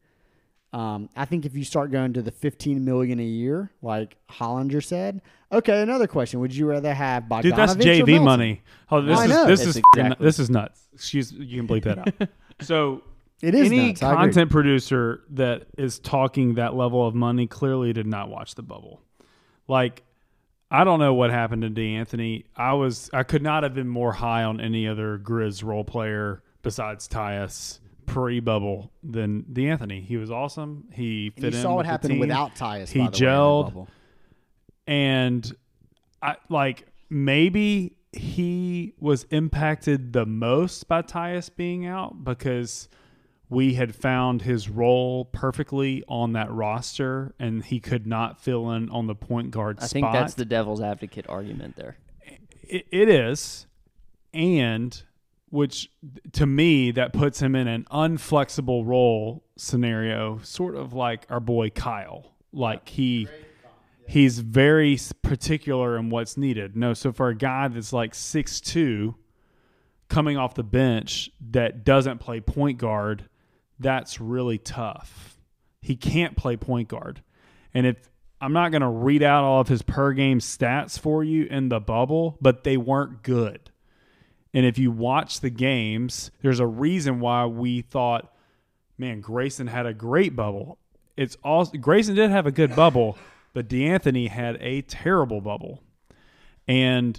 Um, I think if you start going to the 15 million a year, like Hollinger said, okay. Another question: Would you rather have Bogdanovich
Dude, that's JV
Melton?
money. Oh, this
I
is
know.
this
That's
is
exactly-
this is nuts. Excuse, you can bleep that out. so
It is
any
nuts,
content producer that is talking that level of money clearly did not watch the bubble. Like, I don't know what happened to D'Anthony. I was I could not have been more high on any other Grizz role player besides Tyus pre bubble than D'Anthony. He was awesome. He
And
fit
you
in
saw what happened without Tyus.
He
by the way, the
gelled. and I like maybe he was impacted the most by Tyus being out because we had found his role perfectly on that roster and he could not fill in on the point guard
I
spot.
think that's the devil's advocate argument there.
it, it is and which to me that puts him in an unflexible role scenario sort of like our boy Kyle like he he's very particular in what's needed no so for a guy that's like 6'2 coming off the bench that doesn't play point guard that's really tough he can't play point guard and if I'm not going to read out all of his per game stats for you in the bubble, but they weren't good. And if you watch the games, there's a reason why we thought, man, Grayson had a great bubble. It's all Grayson did have a good bubble, but D'Anthony had a terrible bubble. And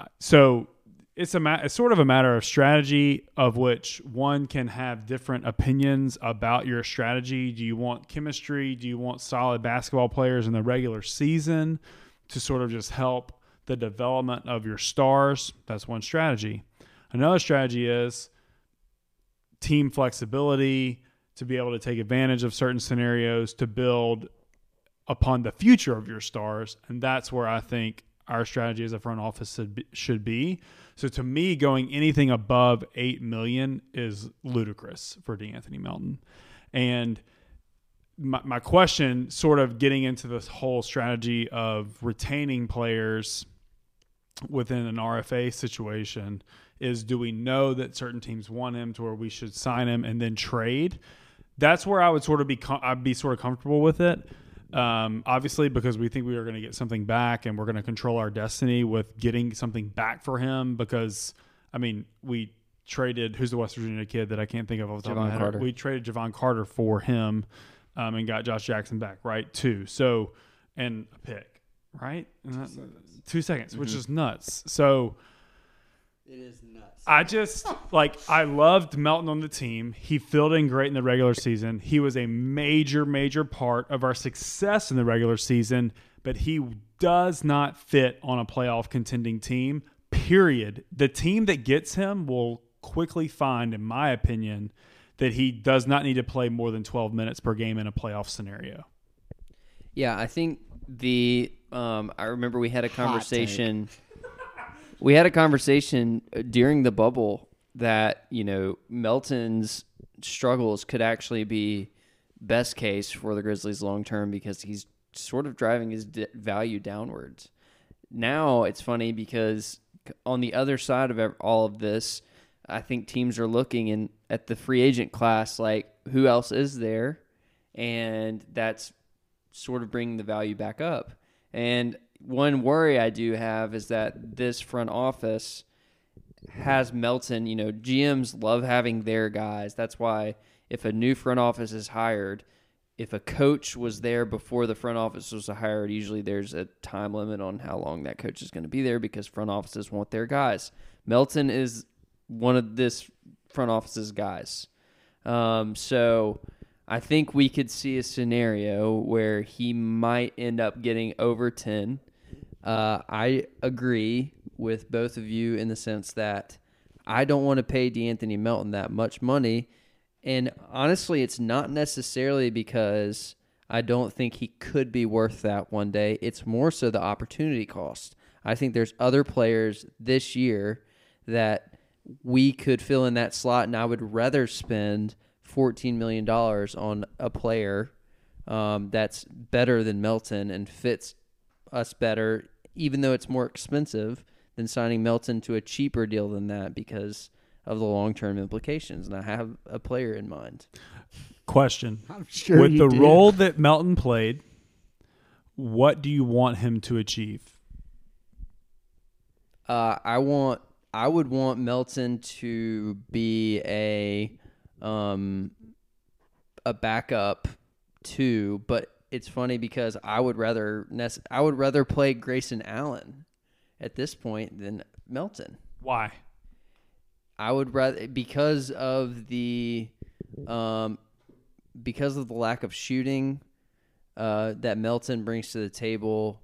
uh, so it's a ma- it's sort of a matter of strategy of which one can have different opinions about your strategy. Do you want chemistry? Do you want solid basketball players in the regular season to sort of just help the development of your stars? That's one strategy. Another strategy is team flexibility to be able to take advantage of certain scenarios to build upon the future of your stars and that's where i think our strategy as a front office should be, so to me going anything above 8 million is ludicrous for D'Anthony Melton and my, my question sort of getting into this whole strategy of retaining players within an RFA situation is do we know that certain teams want him to where we should sign him and then trade? That's where I would sort of be I'd be sort of comfortable with it. Um, obviously, because we think we are going to get something back and we're going to control our destiny with getting something back for him. Because I mean, we traded who's the West Virginia kid that I can't think of off the top of my head.
Carter.
We traded Jevon Carter for him um, and got Josh Jackson back, right? Too. So and a pick, right? And that- two seconds, which is nuts. So.
It is nuts.
I just like I loved Melton on the team. He filled in great in the regular season. He was a major, major part of our success in the regular season, but he does not fit on a playoff contending team. Period. The team that gets him will quickly find, in my opinion, that he does not need to play more than 12 minutes per game in a playoff scenario.
Yeah, I think the um, I remember we had a
take.
conversation. We had a conversation uh, during the bubble that you know Melton's struggles could actually be best case for the Grizzlies long term because he's sort of driving his d- value downwards. Now it's funny because on the other side of all of this, I think teams are looking in at the free agent class like who else is there, and that's sort of bringing the value back up. And one worry I do have is that this front office has Melton, you know, GMs love having their guys. That's why if a new front office is hired, if a coach was there before the front office was hired, usually there's a time limit on how long that coach is going to be there because front offices want their guys. Melton is one of this front office's guys. Um, so I think we could see a scenario where he might end up getting over 10. Uh, I agree with both of you in the sense that I don't want to pay D'Anthony Melton that much money. And honestly, it's not necessarily because I don't think he could be worth that one day. It's more so the opportunity cost. I think there's other players this year that we could fill in that slot, and I would rather spend $14 million on a player um, that's better than Melton and fits us better even though it's more expensive than signing Melton to a cheaper deal than that because of the long term implications. And I have a player in mind.
Question:
I'm sure
With
you
the
do.
role that Melton played, what do you want him to achieve?
Uh, I want I would want Melton to be a um a backup too, but it's funny because I would rather I would rather play Grayson Allen at this point than Melton.
Why?
I would rather because of the um because of the lack of shooting uh, that Melton brings to the table.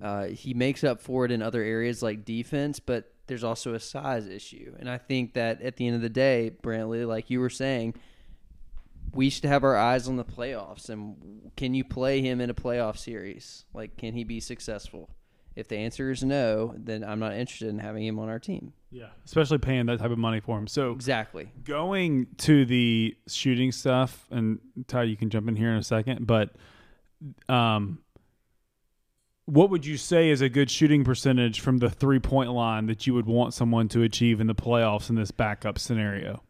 Uh, he makes up for it in other areas like defense, but there's also a size issue. And I think that at the end of the day, Brantley, like you were saying, we should have our eyes on the playoffs. And can you play him in a playoff series? Like, can he be successful? If the answer is no, then I'm not interested in having him on our team.
Yeah, especially paying that type of money for him. So
Exactly.
going to the shooting stuff, and Ty, you can jump in here in a second, but um, what would you say is a good shooting percentage from the three point line that you would want someone to achieve in the playoffs in this backup scenario?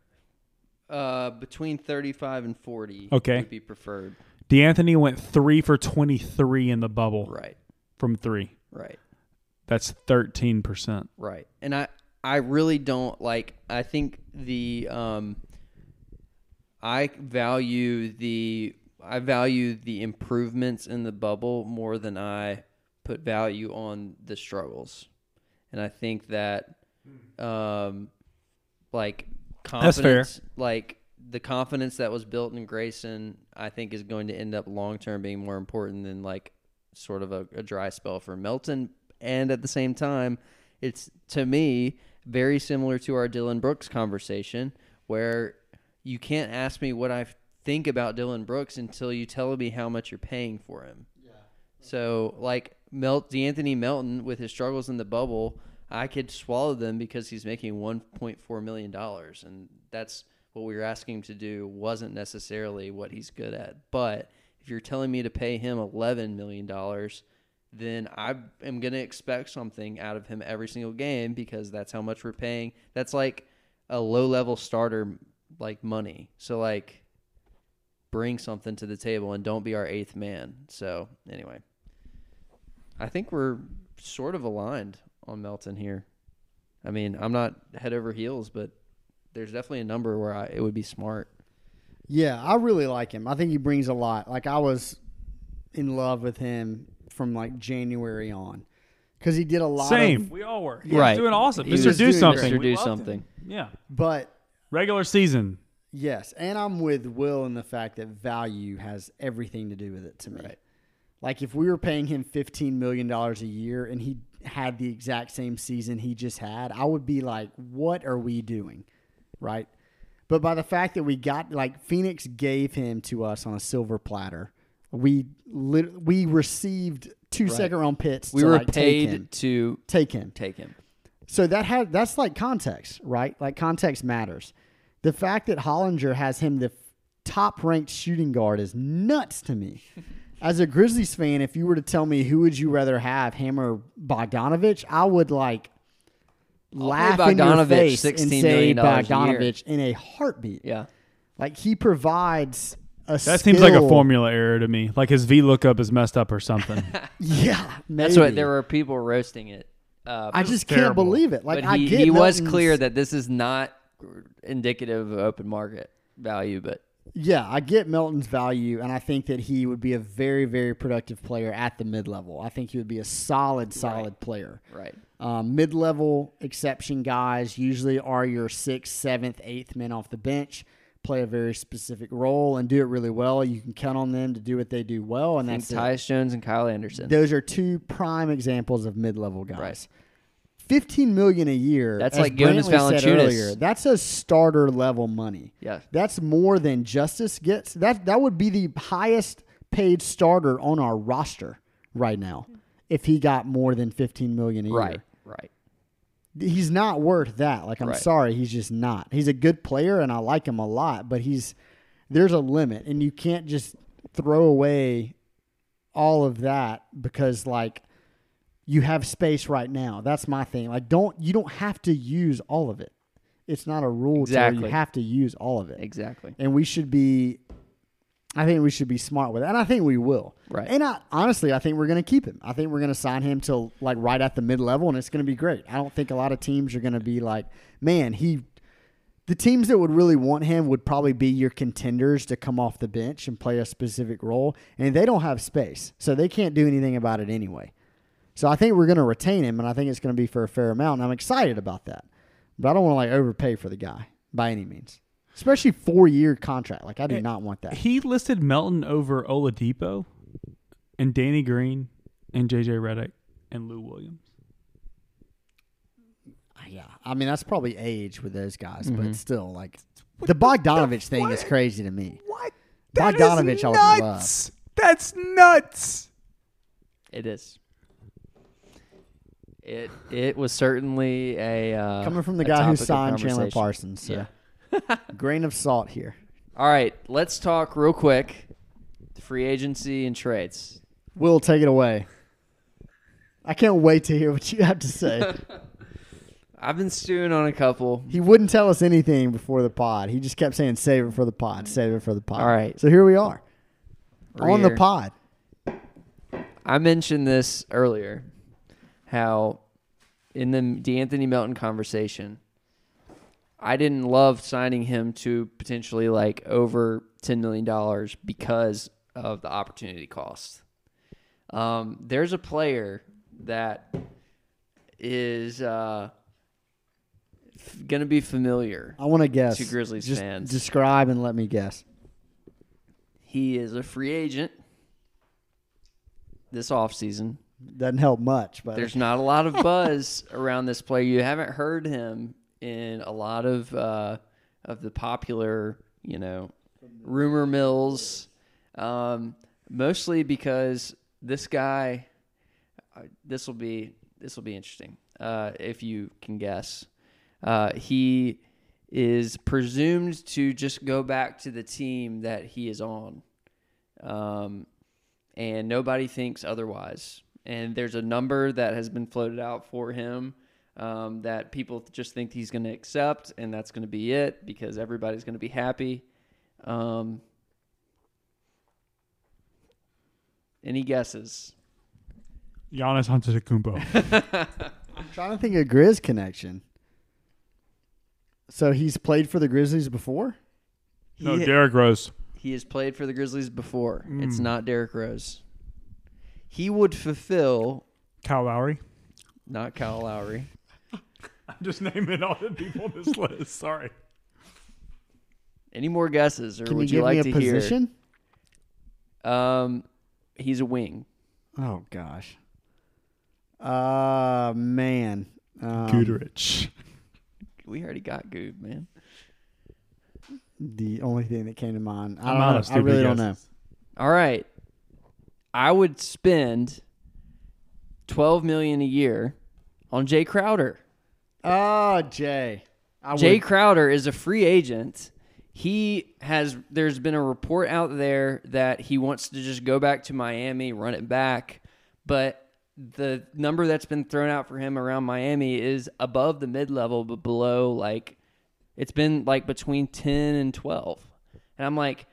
Uh, between 35 and 40
Okay.
would be preferred.
D'Anthony went three for 23 in the bubble
Right.
from three.
Right.
That's 13%.
Right. And I I really don't like I think the um I value the I value the improvements in the bubble more than I put value on the struggles. And I think that um like
That's fair.
like the confidence that was built in Grayson I think is going to end up long term being more important than like sort of a, a dry spell for Melton and at the same time it's to me very similar to our Dillon Brooks conversation where you can't ask me what I think about Dillon Brooks until you tell me how much you're paying for him. Yeah. So like Melt D'Anthony Melton with his struggles in the bubble, I could swallow them because he's making 1.4 million dollars and that's what we were asking him to do wasn't necessarily what he's good at. But if you're telling me to pay him 11 million dollars, then I am going to expect something out of him every single game because that's how much we're paying. That's like a low-level starter like money. So like bring something to the table and don't be our eighth man. So anyway, I think we're sort of aligned on Melton here. I mean, I'm not head over heels, but there's definitely a number where I, it would be smart.
Yeah, I really like him. I think he brings a lot. Like I was in love with him from like January on because he did a lot.
Same.
Of,
we all were. He
Right.
was doing awesome.
He
Mr. Do something.
Mr. Do
loved him.
something.
Yeah.
but
Regular season.
yes, and I'm with Will in the fact that value has everything to do with it to me.
Right.
Like if we were paying him fifteen million dollars a year and he had the exact same season he just had, I would be like, "What are we doing?" Right? But by the fact that we got like Phoenix gave him to us on a silver platter, we lit- we received two
Right.
second round pits.
We
to,
were
like, take him.
paid to
Take him.
take him.
So that had that's like context, right? Like context matters. The fact that Hollinger has him the top ranked shooting guard is nuts to me. As a Grizzlies fan, if you were to tell me who would you rather have, Hammer or Bogdanovich, I would like
I'll
laugh
pay
in your face and say
million a.
Bogdanovich in a heartbeat.
Yeah.
Like he provides a
That seems like a formula error to me. Like his V lookup is messed up or something.
Yeah,
That's what there were people roasting it. Uh,
I
was
just can't
terrible.
believe it. Like
but
I
he,
get
he was clear that this is not indicative of open market value, but
Yeah, I get Melton's value, and I think that he would be a very, very productive player at the mid level. I think he would be a solid, solid player.
right.
Um, mid level exception guys usually are your sixth, seventh, eighth men off the bench, play a very specific role, and do it really well. You can count on them to do what they do well, and that's it.
Tyus Jones and Kyle Anderson.
Those are two prime examples of mid level guys.
Right.
Fifteen million a year.
That's like Jonas Valanciunas.
earlier, That's a starter level money.
yeah.
That's more than Justise gets. That that would be the highest paid starter on our roster right now if he got more than 15 million a year.
Right. Right.
He's not worth that. Like I'm
Right.
sorry, he's just not. He's a good player and I like him a lot, but he's there's a limit and you can't just throw away all of that because like you have space right now. That's my thing. Like don't you don't have to use all of it. It's not a rule to where you have to use all of it.
Exactly.
And we should be I think we should be smart with it. And I think we will.
Right.
And I honestly I think we're gonna keep him. I think we're gonna sign him till like right at the mid level and it's gonna be great. I don't think a lot of teams are gonna be like, man, he the teams that would really want him would probably be your contenders to come off the bench and play a specific role, and they don't have space, so they can't do anything about it anyway. So I think we're going to retain him, and I think it's going to be for a fair amount, and I'm excited about that. But I don't want to like overpay for the guy by any means, especially four year contract. Like I do
Eh,
not want that.
He listed Melton over Oladipo and Danny Green and JJ Redick and Lou Williams.
Yeah, I mean that's probably age with those guys,
Mm-hmm.
but still, like the Bogdanovich thing is crazy to me.
What?
Bogdanovich, I would love.
That's nuts.
It is. It it was certainly a uh,
Coming from the guy who signed Chandler. Parsons, so grain of salt here.
All right, let's talk real quick. Free agency and trades.
Will take it away. I can't wait to hear what you have to say.
I've been stewing on a couple.
he wouldn't tell us anything before the pod. He just kept saying, "Save it for the pod. Save it for the pod."
All right.
So here we are
We're
on the pod.
I mentioned this earlier, how in the D'Anthony Melton conversation, I didn't love signing him to potentially like over ten million dollars because of the opportunity cost. Um, there's a player that is uh, f- going to be familiar.
I want to guess.
To Grizzlies
just
fans.
describe and let me guess.
He is a free agent this offseason.
Doesn't help much, but
There's not a lot of buzz around this player. You haven't heard him in a lot of uh, of the popular, you know, rumor mills. Um, mostly because this guy, uh, this will be this will be interesting uh, if you can guess. Uh, he is presumed to just go back to the team that he is on, um, and nobody thinks otherwise. And there's a number that has been floated out for him um, that people just think he's going to accept, and that's going to be it because everybody's going to be happy. Um, any guesses?
Giannis Antetokounmpo.
I'm trying to think of Grizz connection. So he's played for the Grizzlies before.
no,
He-
Derrick Rose.
He has played for the Grizzlies before. It's not Derrick Rose. He would fulfill
Kyle Lowry.
not Kyle Lowry.
I'm just naming all the people on this list. Sorry.
Any more guesses, or
Can
would
you
you,
give
like
me
to
a position?
hear? Um, he's a wing.
Oh gosh. Uh man. Um,
Guterich.
We already got Goob, man.
The only thing that came to mind. I
I'm
don't
out
know.
of
I
stupid
really don't know.
guesses.
All right, I would spend twelve million a year on Jay Crowder.
Oh, Jay. I
Jay
would-
Crowder is a free agent. He has there's been a report out there that he wants to just go back to Miami, run it back, but the number that's been thrown out for him around Miami is above the mid-level but below like it's been like between 10 and 12. And I'm like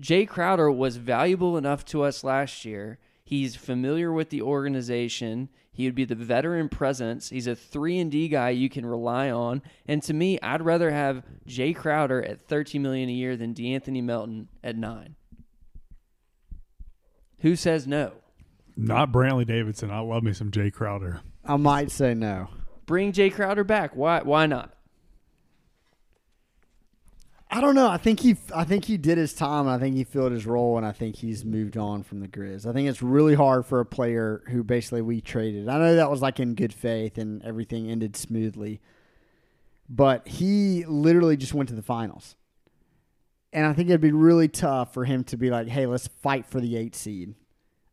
Jay Crowder was valuable enough to us last year. He's familiar with the organization. He would be the veteran presence. He's a 3 and D guy you can rely on. And to me, I'd rather have Jay Crowder at 13 million a year than D'Anthony Melton at 9. Who says no?
Not Brantley Davidson. I love me some Jay Crowder.
I might say no.
Bring Jay Crowder back. Why why not?
I don't know. I think he, I think he did his time. And I think he filled his role, and I think he's moved on from the Grizz. I think it's really hard for a player who basically we traded. I know that was like in good faith, and everything ended smoothly, but he literally just went to the finals, and I think it'd be really tough for him to be like, "Hey, let's fight for the eight seed."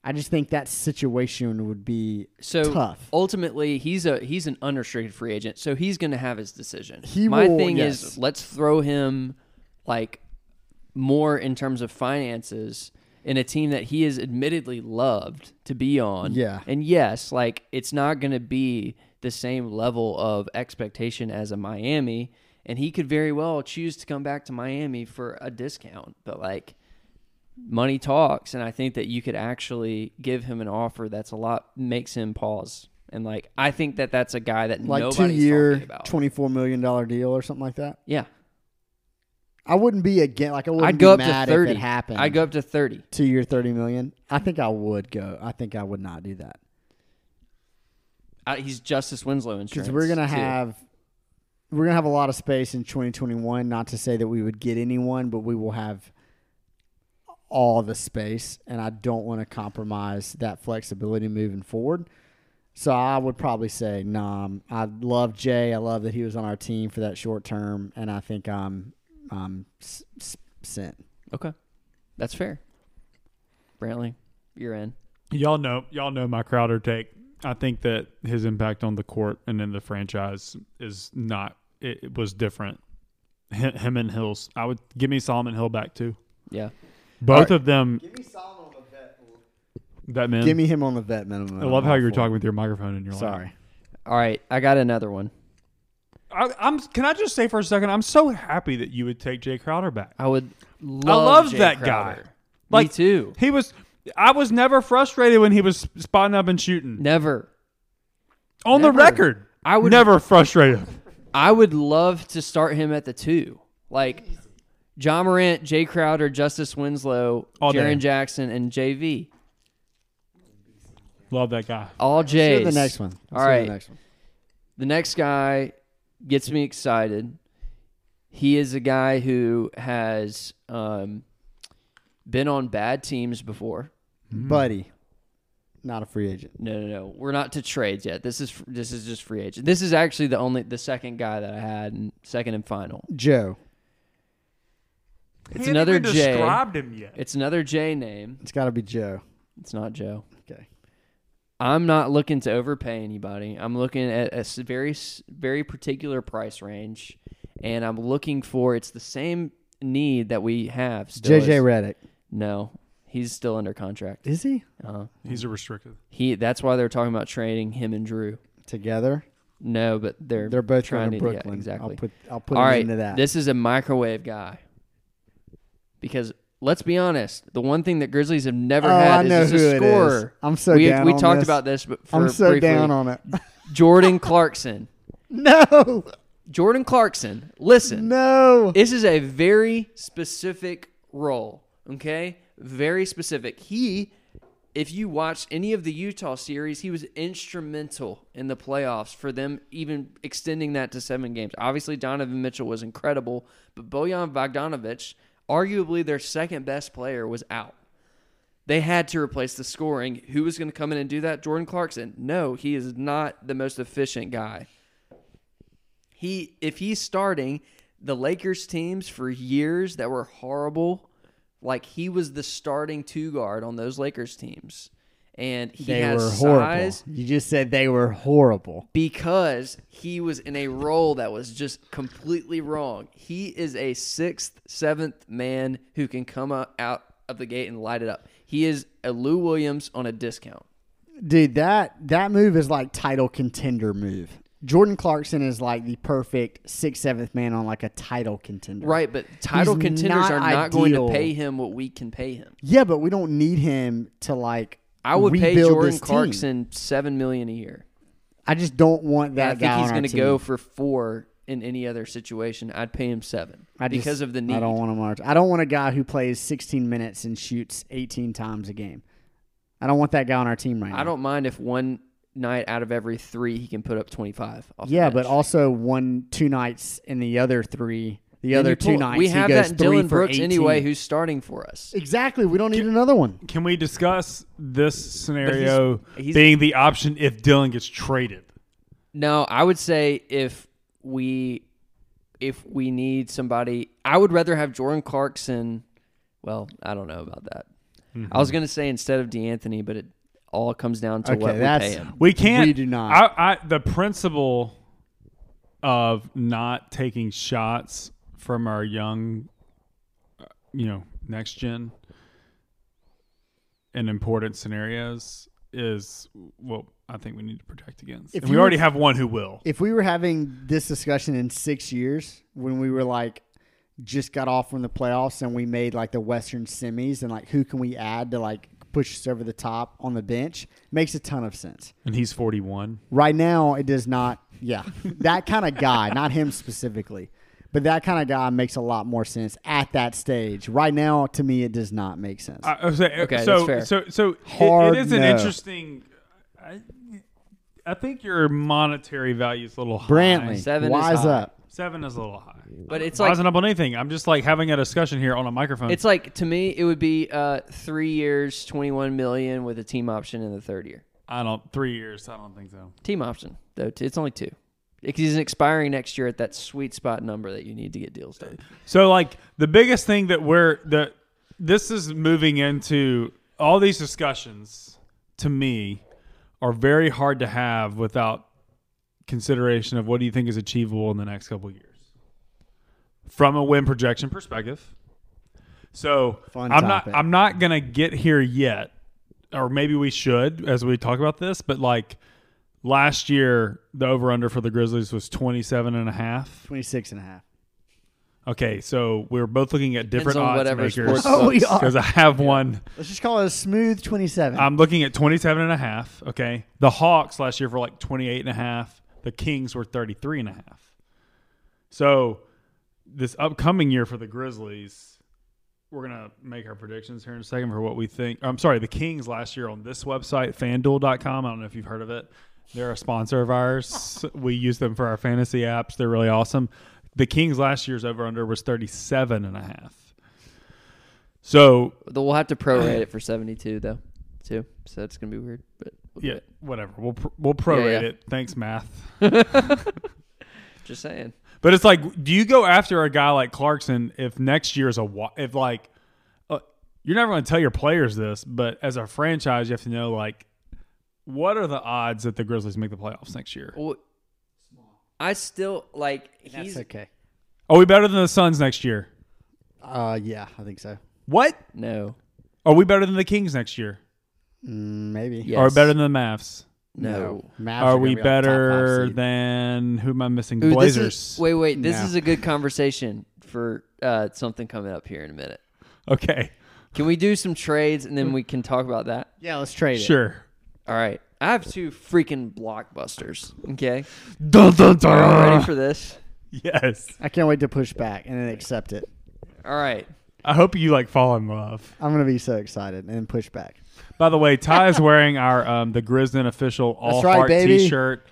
I just think that situation would be
So
tough.
ultimately, he's a he's an unrestricted free agent, so he's going to have his decision.
He
My
will-
thing
yes.
is, let's throw him like more in terms of finances in a team that he is admittedly loved to be on.
Yeah.
And yes, like it's not going to be the same level of expectation as a Miami, and he could very well choose to come back to Miami for a discount. But like money talks, and I think that you could actually give him an offer that's a lot makes him pause. And like I think that that's a guy that
Like
nobody's
two year,
talking about.
twenty four million dollar deal or something like that.
yeah,
I wouldn't be again. Like I wouldn't
I'd
be
go up to
mad
thirty.
if it happened.
I'd go up to thirty.
to your thirty million. I think I would go. I think I would not do that
Uh, he's Justise Winslow insurance
because we're gonna
too.
have we're gonna have a lot of space in twenty twenty one. Not to say that we would get anyone, but we will have all the space, and I don't want to compromise that flexibility moving forward. So I would probably say, nah. um, I love Jay. I love that he was on our team for that short term, and I think I'm I'm s- s- sent.
Okay, that's fair. Brantley, you're in.
Y'all know, y'all know my Crowder take. I think that his impact on the court and in the franchise is not. It, it was different. Him, him and Hills. I would give me Solomon Hill back too.
Yeah.
Both
right.
of them.
Give me Solomon on the vet.
That man.
Give me him on the vet minimum.
I love how you're talking with your microphone in your
it.
lap.
Sorry.
All right, I got another one.
I, I'm. Can I just say for a second? I'm so happy that you would take Jay Crowder back.
I would love
I love
Jay
that
Crowder.
guy. Like
Me too.
He was. I was never frustrated when he was spotting up and shooting.
Never.
On the record,
I would
never frustrated.
I would love to start him at the two. Like Ja Morant, Jay Crowder, Justise Winslow,
All day.
Jackson, and JV.
Love that guy.
All
Let's
J's.
the next one. Let's
All
do
right.
The next one.
The next guy gets me excited. He is a guy who has um, been on bad teams before.
Buddy. Not a free agent.
No, no, no. We're not to trades yet. This is this is just free agent. This is actually the only the second guy that I had and second and final.
Joe.
It's another J.
described him yet.
It's another J name.
It's got to be Joe.
It's not Joe.
Okay.
I'm not looking to overpay anybody. I'm looking at a very very particular price range, and I'm looking for it's the same need that we have. Still
JJ
is-
Redick.
No, he's still under contract.
Is he
Uh,
He's a restricted.
he that's why they're talking about trading him and Jrue.
together?
No, but they're
They're both
trying
to
to yeah, exactly.
I'll put I'll put
All
him
right,
into that.
this is a microwave guy. Because let's be honest, the one thing that Grizzlies have never
oh,
had
I know
is
who
a scorer.
is. I'm so
we
down
we
on
talked
this.
about this, but for
I'm so
briefly,
down on it.
Jordan Clarkson.
no,
Jordan Clarkson. Listen,
no.
this is a very specific role. Okay, very specific. He, if you watch any of the Utah series, he was instrumental in the playoffs for them even extending that to seven games. Obviously, Donovan Mitchell was incredible, but Bojan Bogdanovic, arguably their second best player, was out. They had to replace the scoring. Who was going to come in and do that? Jordan Clarkson. No, he is not the most efficient guy. He if he's starting the Lakers teams for years that were horrible, like he was the starting two guard on those Lakers teams. And he
they
has
were horrible.
size
You just said they were horrible.
because he was in a role that was just completely wrong. He is a sixth, seventh man who can come out of the gate and light it up. He is a Lou Williams on a discount.
Dude, that that move is like title contender move. Jordan Clarkson is like the perfect sixth, seventh man on like a title contender.
Right, but title
He's
contenders
not
are not going to pay him what we can pay him.
Yeah, but we don't need him to like.
I would pay Jordan. Clarkson seven million a year.
I just don't want
And
that
I
guy
think he's going to go for four in any other situation. I'd pay him seven
I just-
because of the need.
I don't want him on our t- I don't want a guy who plays 16 minutes and shoots 18 times a game. I don't want that guy on our team right now.
I don't mind if one night out of every three he can put up twenty five.
Yeah, but also one, two nights in the other three, the
Then
other two
pull-
nights,
we
he
have
goes
that in
Dillon
Brooks
18.
anyway, who's starting for us.
exactly. We don't need another one.
Can we discuss this scenario
he's-
being the option if Dillon gets traded?
No, I would say if we if we need somebody, I would rather have Jordan Clarkson. Well, I don't know about that. I was mm-hmm. going to say instead of D'Anthony, but it all comes down to
Okay,
what we pay him.
We can't.
We do not.
I, I the principle of not taking shots from our young, uh, you know, next gen in important scenarios is what I think we need to protect against.
If
and we already have one who will.
If we were having this discussion in six years, when we were like just got off from the playoffs and we made like the Western semis, and like who can we add to like push us over the top on the bench, makes a ton of sense.
And he's 41.
Right now, it does not. Yeah, that kind of guy, not him specifically, but that kind of guy makes a lot more sense at that stage. Right now, to me, it does not make sense.
I, I
Okay,
so,
that's fair.
so so it-
Hard
it is an interesting. I, I think your monetary value is a little high.
Brantley,
Seven is high.
up.
Seven is a little high.
But it's like
rising up on anything. I'm just like having a discussion here on a microphone.
it's like to me it would be uh, three years, twenty one million with a team option in the third year.
I don't three years. I don't think so.
Team option though. It's only two. Because he's expiring next year at that sweet spot number that you need to get deals done.
So like the biggest thing that we're that this is moving into all these discussions to me are very hard to have without consideration of what do you think is achievable in the next couple of years from a win projection perspective. So
Fun
I'm
topic.
not I'm not gonna get here yet, or maybe we should as we talk about this. But like last year, the over under for the Grizzlies was 27 and a half.
26 and a half.
Okay, so we're both looking at different
Depends on
odds
whatever
makers
sports
Oh, we are.
because I have one.
Let's just call it a smooth 27.
I'm looking at 27 and a half. Okay, the Hawks last year were like 28 and a half. The Kings were 33 and a half. So this upcoming year for the Grizzlies, we're gonna make our predictions here in a second for what we think. I'm sorry, the Kings last year on this website, FanDuel.com. I don't know if you've heard of it. They're a sponsor of ours. we use them for our fantasy apps. They're really awesome. The Kings last year's over under was 37 and a half. So
We'll have to prorate it for seventy two though, too. So it's gonna be weird. But we'll
yeah, whatever. We'll pr- we'll prorate
yeah.
it. Thanks, math.
just saying.
But it's like, do you go after a guy like Clarkson if next year is a wa- if like uh, you're never going to tell your players this, but as a franchise, you have to know like what are the odds that the Grizzlies make the playoffs next year?
Well, I still like
That's okay.
Are we better than the Suns next year?
Uh, yeah, I think so.
What?
no,
Are we better than the Kings next year?
Mm, maybe.
Yeah.
Are better than the Mavs?
No.
Mavs
Are
gonna
we
be on top five
better
seed.
than who am I missing?
Ooh, this
Blazers.
is- wait, wait. This
No.
is a good conversation for uh, something coming up here in a minute.
okay,
Can we do some trades and then we can talk about that?
Yeah, let's trade it.
sure.
All right. I have two freaking blockbusters. Okay.
Dun, dun,
Are y'all
dun.
ready for this?
Yes.
I can't wait to push back and then accept it.
All right.
I hope you like fall in love.
I'm gonna be so excited and then push back.
By the way, Ty is wearing our um, the Grisden official all
right,
heart
baby.
T-shirt.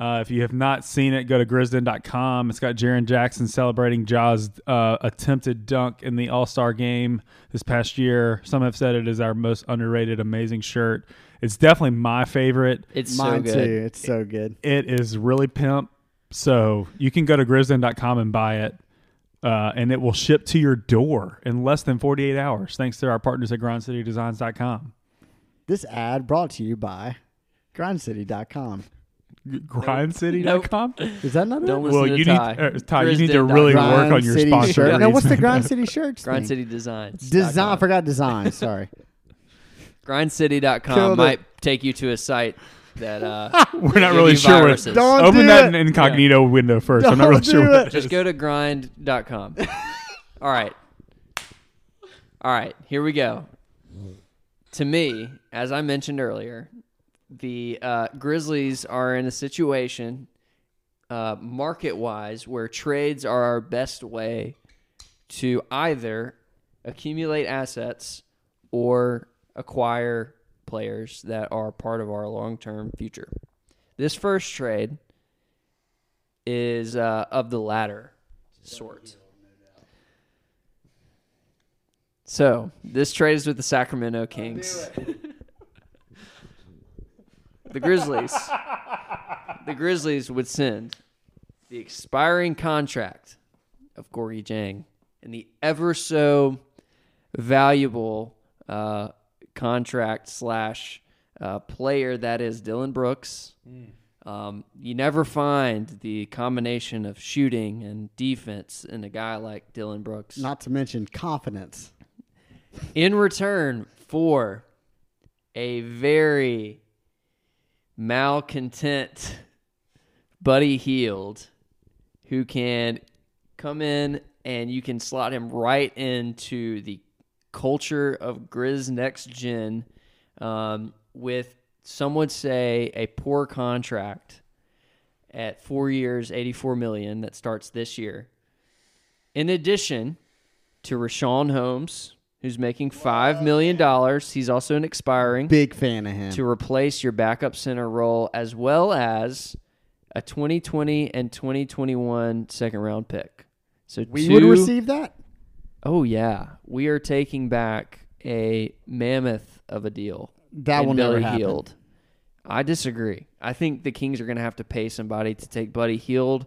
Uh, if you have not seen it, go to Grisden.com. It's got Jaren Jackson celebrating Ja's uh, attempted dunk in the All Star game this past year. Some have said it is our most underrated, amazing shirt. It's definitely my favorite.
It's
Mine
so good.
too. It's so good.
It is really pimp. So you can go to Grisden.com and buy it. Uh, and it will ship to your door in less than 48 hours, thanks to our partners at GrindCityDesigns.com.
This ad brought to you by grindcity.com.
GrindCity.com?
Is that not
Don't
it?
listen
Well,
to
you
Ty.
need uh, Ty. You need to
Grisden.
really
Grind
work on your
City
sponsor.
shirt. No, what's the
reason.
Grind City shirts?
Grind
thing?
City Designs.
Design. I forgot design. Sorry.
GrindCity.com
Killed it.
might take you to a site that uh,
We're not really sure. What,
viruses.
Don't
open
do
that
it.
in incognito window 1st I'm not really sure what
it.
that
Just go to grind.com. All right. All right, here we go. To me, as I mentioned earlier, the uh, Grizzlies are in a situation, uh, market wise, where trades are our best way to either accumulate assets or acquire players that are part of our long term future. This first trade is uh, of the latter sort. So this trade is with the Sacramento Kings. the Grizzlies. the Grizzlies would send the expiring contract of Gorgui Dieng and the ever so valuable uh, contract slash uh, player that is Dillon Brooks. Um, you never find the combination of shooting and defense in a guy like Dillon Brooks.
Not to mention confidence.
In return for a very malcontent Buddy Hield who can come in and you can slot him right into the culture of Grizz Next Gen um, with some would say a poor contract at four years, 84 million that starts this year. In addition to Richaun Holmes, who's making $5 million, he's also an expiring
Big fan of him.
to replace your backup center role as well as a 2020 and 2021 second round pick. So
we
two,
would receive that.
Oh yeah, we are taking back a mammoth of a deal.
That will never
Buddy
happen.
Hield. I disagree. I think the Kings are going to have to pay somebody to take Buddy Hield,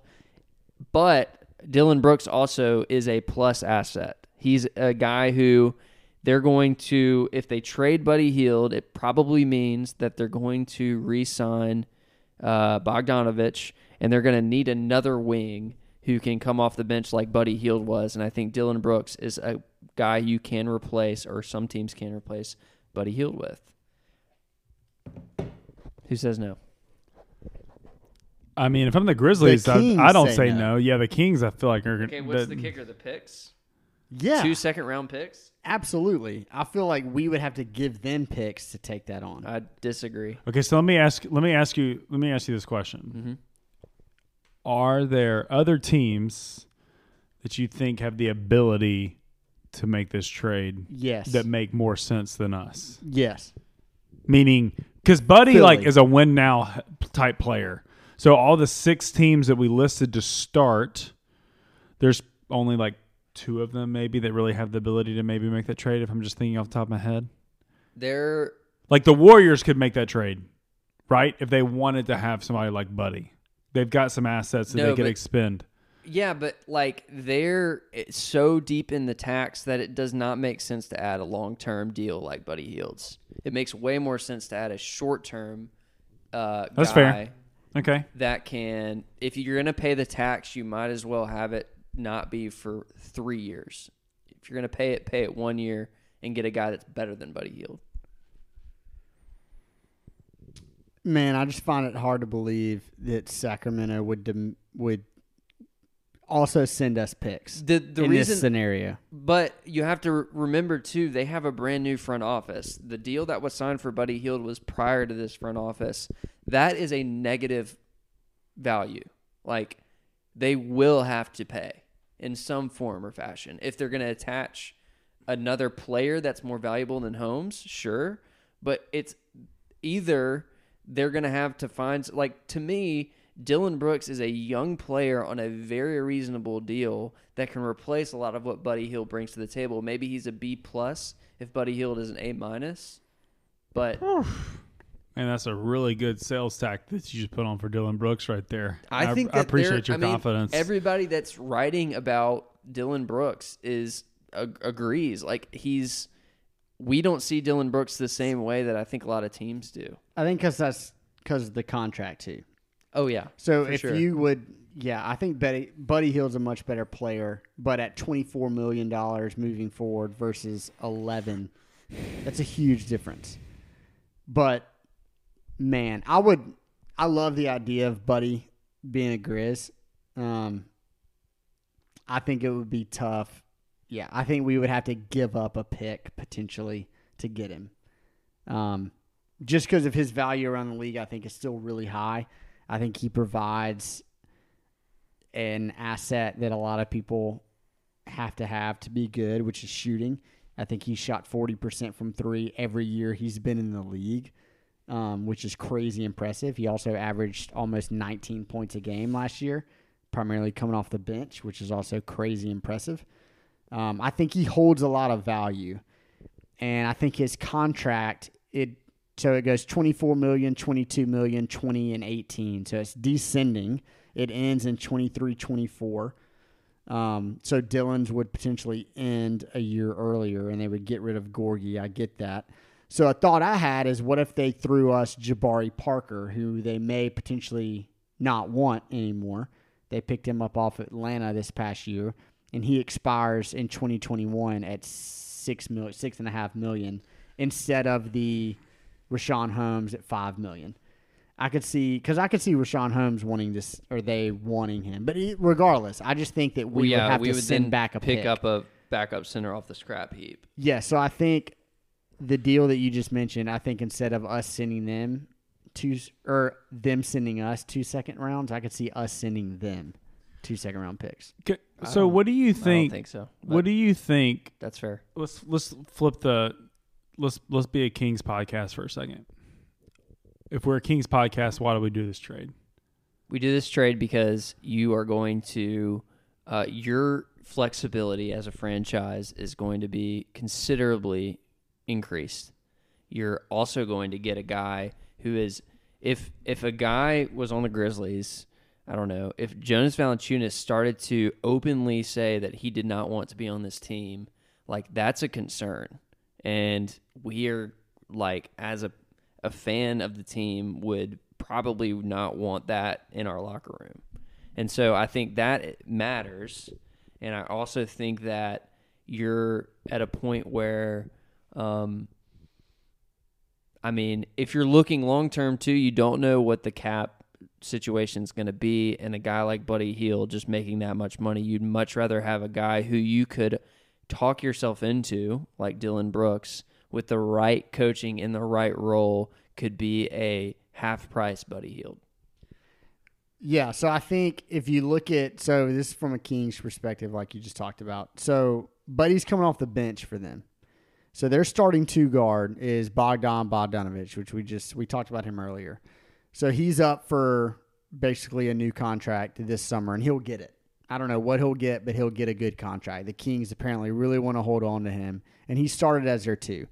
but Dillon Brooks also is a plus asset. He's a guy who they're going to, if they trade Buddy Hield, it probably means that they're going to re-sign uh, Bogdanovich, and they're going to need another wing who can come off the bench like Buddy Hield was. And I think Dillon Brooks is a guy you can replace, or some teams can replace Buddy Hield with. Who says no?
I mean, if I'm the Grizzlies, I,
Kings
I don't
say
say
no.
no. Yeah, the Kings, I feel like are going
Okay, what's the kicker? The picks?
Yeah,
Two second round picks?
absolutely. I feel like we would have to give them picks to take that on.
I disagree.
Okay, so let me ask. Let me ask you. Let me ask you this question:
Mm-hmm.
Are there other teams that you think have the ability to make this trade
yes.
that make more sense than us?
yes.
Meaning, because Buddy
Philly.
like is a win now type player. So all the six teams that we listed to start, there's only like two of them maybe that really have the ability to maybe make that trade. If I'm just thinking off the top of my head,
They're
like the Warriors could make that trade, right? If they wanted to have somebody like Buddy, they've got some assets that
No,
they could
but-
expend.
yeah, but like they're so deep in the tax that it does not make sense to add a long term deal like Buddy Hields. It makes way more sense to add a short term uh,
That's
guy
fair. Okay,
that can. If you're gonna pay the tax, you might as well have it not be for three years. If you're gonna pay it, pay it one year and get a guy that's better than Buddy Hield.
Man, I just find it hard to believe that Sacramento would dem- would also send us picks
The the
in
reason
this scenario.
But you have to re- remember too, they have a brand new front office. The deal that was signed for Buddy Hield was prior to this front office. That is a negative value. Like they will have to pay in some form or fashion if they're going to attach another player that's more valuable than Holmes. Sure, but it's either they're going to have to find like to me Dillon Brooks is a young player on a very reasonable deal that can replace a lot of what Buddy Hield brings to the table. Maybe he's a B plus if Buddy Hield is an A minus. But
and that's a really good sales tack that you just put on for Dillon Brooks right there.
I think
I
that
appreciate your
I mean,
confidence.
Everybody that's writing about Dillon Brooks is ag- agrees. Like he's, we don't see Dillon Brooks the same way that I think a lot of teams do.
I think because that's because of the contract too.
Oh yeah.
So
For
if
sure.
you would, yeah, I think Buddy, Buddy Hield's a much better player, but at twenty four million dollars moving forward versus eleven, that's a huge difference. But man, I would, I love the idea of Buddy being a Grizz. Um, I think it would be tough. Yeah, I think we would have to give up a pick potentially to get him. Um, just because of his value around the league, I think is still really high. I think he provides an asset that a lot of people have to have to be good, which is shooting. I think he shot 40% from three every year he's been in the league, um, which is crazy impressive. He also averaged almost 19 points a game last year, primarily coming off the bench, which is also crazy impressive. Um, I think he holds a lot of value, and I think his contract it so it goes 24 million, 22 million, 20 and 18. So it's descending. It ends in 23, 24. Um, so Dillon's would potentially end a year earlier and they would get rid of Gorgui. I get that. So a thought I had is what if they threw us Jabari Parker, who they may potentially not want anymore. They picked him up off Atlanta this past year, and he expires in 2021 at six mil, six and a half million instead of the Richaun Holmes at five million. I could see because I could see Richaun Holmes wanting this or they wanting him, but regardless, I just think that we
Well, yeah,
would have
we
to send back a
pick
pick.
up a backup center off the scrap heap.
Yeah, so I think the deal that you just mentioned, I think instead of us sending them two or them sending us two second rounds, I could see us sending them two second round picks.
Okay, So what do you
I don't
think?
think so.
What do you think?
that's fair.
Let's let's flip the let's let's be a Kings podcast for a second. If we're a Kings podcast, why do we do this trade?
We do this trade because you are going to uh, your flexibility as a franchise is going to be considerably increased. You're also going to get a guy who is if if a guy was on the Grizzlies, I don't know, if Jonas Valanciunas started to openly say that he did not want to be on this team, like that's a concern. And we are like as a a fan of the team would probably not want that in our locker room. And so I think that matters. And I also think that you're at a point where, um, I mean, if you're looking long term too, you don't know what the cap situation is going to be. And a guy like Buddy Hield just making that much money, you'd much rather have a guy who you could talk yourself into, like Dillon Brooks, with the right coaching in the right role, could be a half price Buddy Hield.
Yeah, so I think if you look at so this is from a Kings perspective, like you just talked about. So Buddy's coming off the bench for them. So their starting two guard is Bogdan Bogdanovich, which we just we talked about him earlier. So he's up for basically a new contract this summer, and he'll get it. I don't know what he'll get, but he'll get a good contract. The Kings apparently really want to hold on to him, and he started as their two.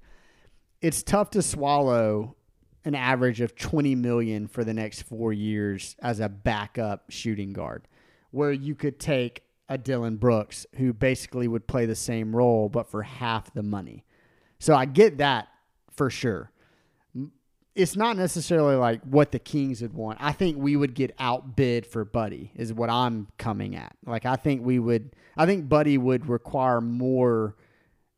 It's tough to swallow an average of 20 million for the next 4 years as a backup shooting guard where you could take a Dillon Brooks who basically would play the same role but for half the money. So I get that for sure. It's not necessarily like what the Kings would want. I think we would get outbid for Buddy is what I'm coming at. Like I think we would I think Buddy would require more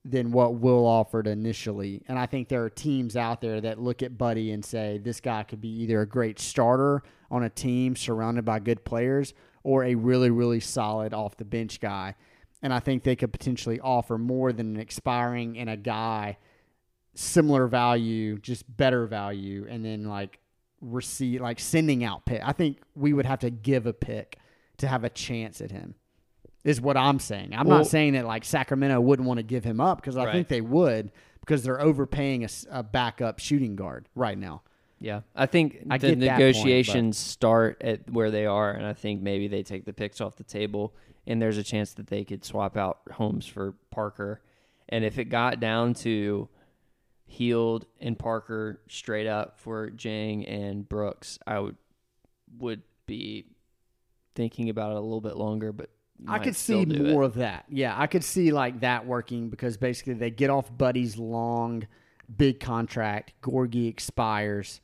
than what Will offered initially. And I think there are teams out there that look at Buddy and say this guy could be either a great starter on a team surrounded by good players or a really, really solid off the bench guy. And I think they could potentially offer more than an expiring and a guy similar value, just better value, and then like receive like sending out pick. I think we would have to give a pick to have a chance at him is what I'm saying. I'm
Well-
not saying that like Sacramento wouldn't want to give him up because I
Right.
think they would because they're overpaying a backup shooting guard right now.
Yeah, I think
I
the
that point,
negotiations start at where they are, and I think maybe they take the picks off the table, and there's a chance that they could swap out Holmes for Parker. And if it got down to Hield and Parker straight up for Dieng and Brooks, I would would be thinking about it a little bit longer, but
I could see
do it.
more of that. Yeah, I could see like that working because basically they get off Buddy's long, big contract. Gorgui expires,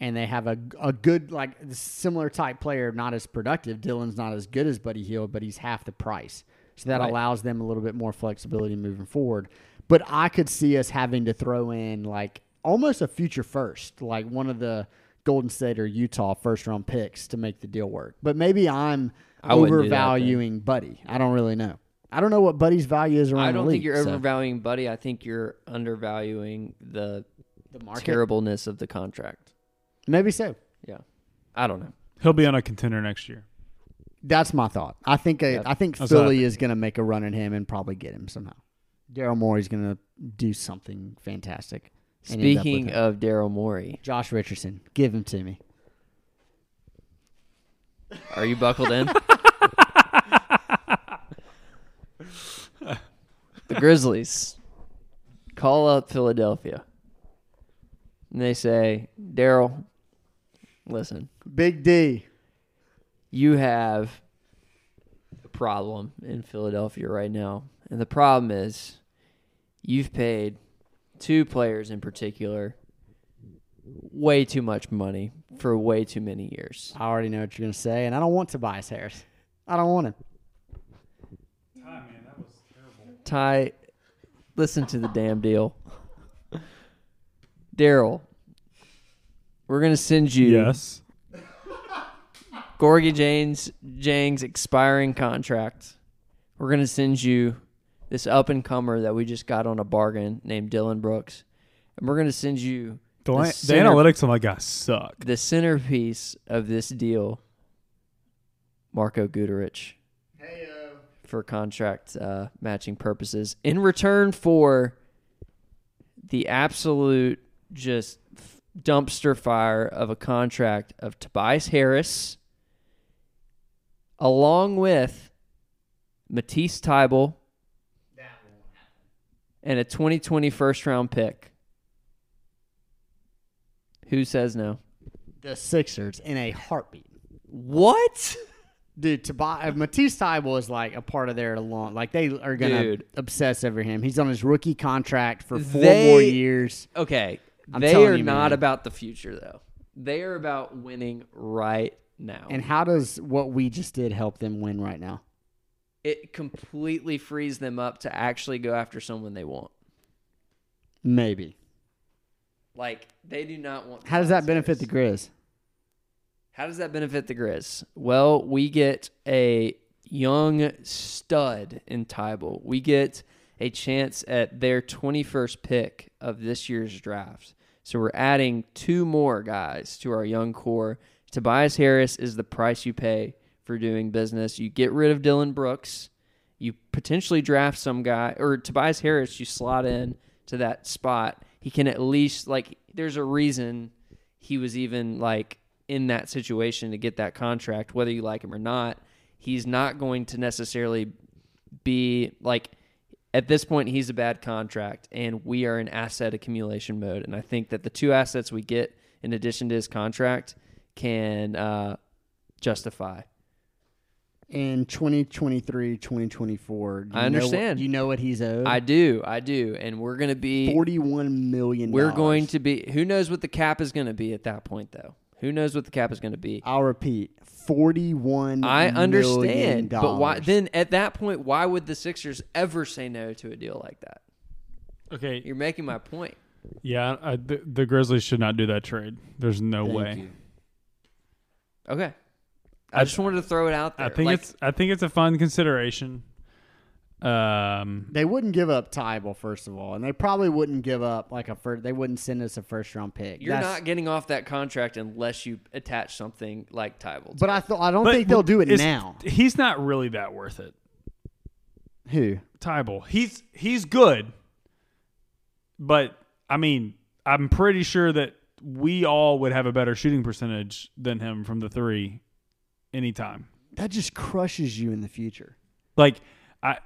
and they have a a good like similar type player, not as productive. Dillon's not as good as Buddy Hield, but he's half the price, so that
Right.
allows them a little bit more flexibility moving forward. But I could see us having to throw in like almost a future first, like one of the Golden State or Utah first round picks to make the deal work. But maybe I'm
I wouldn't that,
overvaluing Buddy. I don't really know. I don't know what Buddy's value is around
I don't
the
think
league,
you're
so-
overvaluing Buddy. I think you're undervaluing the
the market.
terribleness of the contract.
Maybe so.
Yeah, I don't know.
He'll be on a contender next year.
That's my thought. I think a,
Yeah.
I think
That's what I
Philly is going to make a run at him and probably get him somehow. Daryl Morey's going to do something fantastic. and end up with
Speaking
him.
of Daryl Morey,
Josh Richardson, give him to me.
are you buckled in? the Grizzlies call up Philadelphia. And they say, Daryl, listen,
Big D.
you have a problem in Philadelphia right now. And the problem is you've paid two players in particular way too much money for way too many years.
I already know what you're going to say, and I don't want Tobias Harris. I don't want him.
Ty, man, that was terrible. Ty listen to the damn deal. Daryl, We're gonna send you
Yes.
Gorgui Jane's Dieng's expiring contract. We're gonna send you this up and comer that we just got on a bargain named Dillon Brooks, and we're gonna send you
The,
The
la- the
center-
analytics on my guy suck.
the centerpiece of this deal, Marko Guduric, for contract uh, matching purposes. In return for the absolute just f- dumpster fire of a contract of Tobias Harris, along with Matisse Thybulle, and a 2020 first round pick. Who says no?
The Sixers in a heartbeat.
What?
Dude, Tobias uh, Matisse Thybulle is like a part of their long. Like they are gonna
Dude.
obsess over him. He's on his rookie contract for four
They-
more years.
Okay.
I'm
they are
you,
not
man.
about the future though. They are about winning right now.
And how does what we just did help them win right now?
it completely frees them up to actually go after someone they want.
Maybe.
Like they do not want
How does that benefit the Grizz?
How does that benefit the Grizz? Well, we get a young stud in Thybulle. We get a chance at their 21st pick of this year's draft. So we're adding two more guys to our young core. Tobias Harris is the price you pay for doing business. You get rid of Dillon Brooks. You potentially draft some guy or Tobias Harris. You slot in to that spot. He can at least like. There's a reason he was even like in that situation to get that contract, whether you like him or not. He's not going to necessarily be like at this point he's a bad contract and we are in asset accumulation mode and i think that the two assets we get in addition to his contract can uh, justify
In 2023, 2024,
I understand.
Know you know what he's owed?
i do i do and we're going to be
41 million.
we're going to be who knows what the cap is going to be at that point though who knows what the cap is going to be
I'll repeat. 41
I
million
understand, but why then at that point why would the Sixers ever say no to a deal like that?
Okay.
You're making my point.
Yeah, I, the, the Grizzlies should not do that trade. There's no
Thank
way.
you.
Okay. I,
I-
just wanted to throw it out there.
I think
Like,
it's I think it's a fun consideration. Um,
They wouldn't give up Thybulle first of all, and they probably wouldn't give up like a first. They wouldn't send us a first round pick.
you're
That's-
not getting off that contract unless you attach something like Thybulle.
But I thought I don't
but-
think they'll do it
it's-
now.
He's not really that worth it.
Who?
Thybulle. He's he's good, but I mean, I'm pretty sure that we all would have a better shooting percentage than him from the three, anytime.
That just crushes you in the future.
Like I,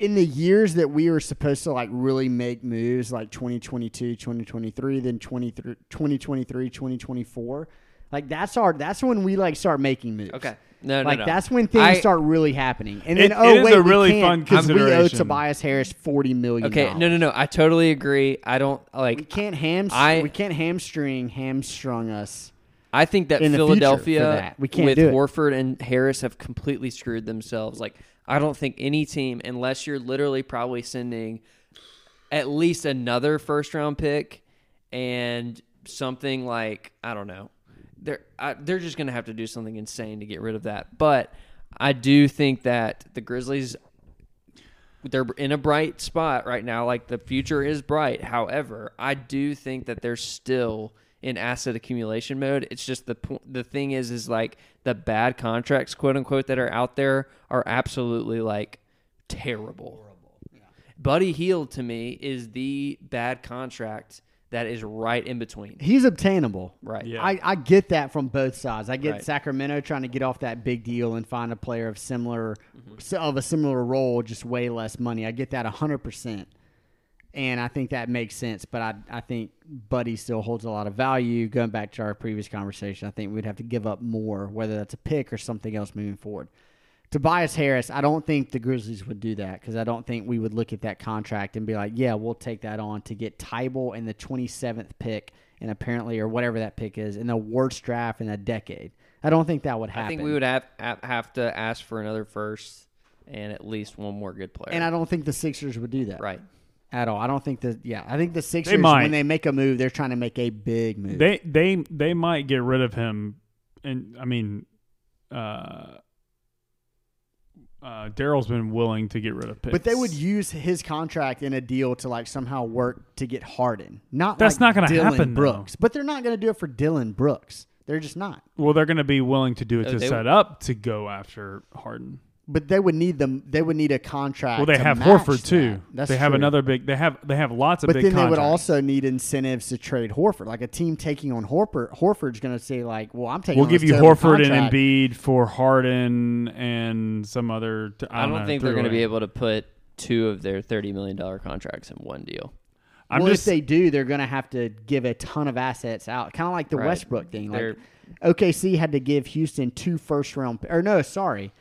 in the years that we were supposed to like really make moves like 2022 2023 then 23 2023 2024 like that's our that's when we like start making moves
okay. No, no,
like
no.
that's when things
I-
start really happening and
It-
then oh
it is
wait
a
we can't
fun
'cause we owe. Tobias Harris 40 million
Okay, no, no, no. I totally agree. I don't like.
we can't ham
I-
we can't hamstring hamstrung us
I think that
in the future for
Philadelphia
that. We can't
with. Horford and Harris have completely screwed themselves. Like I don't think any team, unless you're literally probably sending at least another first round pick and something like I don't know, they're I, they're just gonna have to do something insane to get rid of that. But I do think that the Grizzlies they're in a bright spot right now. Like the future is bright. However, I do think that they're still in asset accumulation mode. It's just the po- the thing is is like the bad contracts, quote unquote, that are out there are absolutely like terrible. Buddy Hield to me is the bad contract that is right in between.
he's obtainable
Right.
Yeah.
I, I get that from both sides. I get
Right.
Sacramento trying to get off that big deal and find a player of similar mm-hmm. of a similar role, just way less money. I get that hundred percent, and I think that makes sense. But I I think Buddy still holds a lot of value. Going back to our previous conversation, I think we'd have to give up more, whether that's a pick or something else moving forward. Tobias Harris, I don't think the Grizzlies would do that because I don't think we would look at that contract and be like, yeah, we'll take that on to get Thybulle and the 27th pick and apparently, or whatever that pick is, in the worst draft in a decade. I don't think that would happen.
I think we would have have have to ask for another first and at least one more good player.
And I don't think the Sixers would do that.
right.
At all. I don't think that. Yeah, I think the Sixers
might.
when they make a move, they're trying to make a big move.
They they they might get rid of him, and I mean, uh, uh, Daryl's been willing to get rid of Pitts,
but they would use his contract in a deal to like somehow work to get Harden. Not
That's
like
not gonna
Dillon
happen, though.
Brooks, but they're not going to do it for Dillon Brooks. They're just not.
Well, they're going to be willing to do it
Oh,
to
they
set up to go after Harden.
But they would need them. They would need a contract.
Well, they
to
have
match
Horford too.
that. That's
they have another big. They have they have lots of
But
big.
then they would also need incentives to trade Horford. Like a team taking on Horford, Horford's going to say like, "Well, I'm taking."
We'll
on
give
this
you Horford
contract.
and Embiid for Harden and some other. t- I
I
don't,
don't
know,
think they're going to be able to put two of their thirty million dollar contracts in one deal.
I'm
well,
just.
if they do, they're going to have to give a ton of assets out, kind of like the
Right.
Westbrook thing. Like
They're-
OKC had to give Houston two first round, or no, sorry,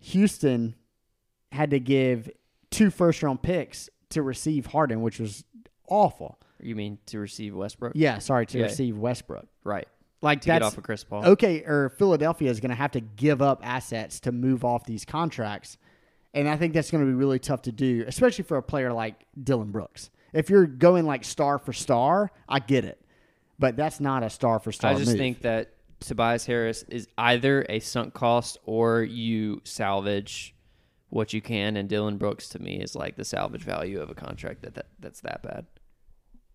Houston had to give two first round picks to receive Harden, which was awful.
You mean to receive Westbrook?
Yeah, sorry to
Yeah.
receive Westbrook.
Right.
Like
To get
that's
off of Chris Paul.
okay. Or Philadelphia is going to have to give up assets to move off these contracts, and I think that's going to be really tough to do, especially for a player like Dillon Brooks. If you're going like star for star, I get it, but that's not a star for star.
I just
move.
think that Tobias Harris is either a sunk cost or you salvage what you can, and Dillon Brooks to me is like the salvage value of a contract that, that that's that bad.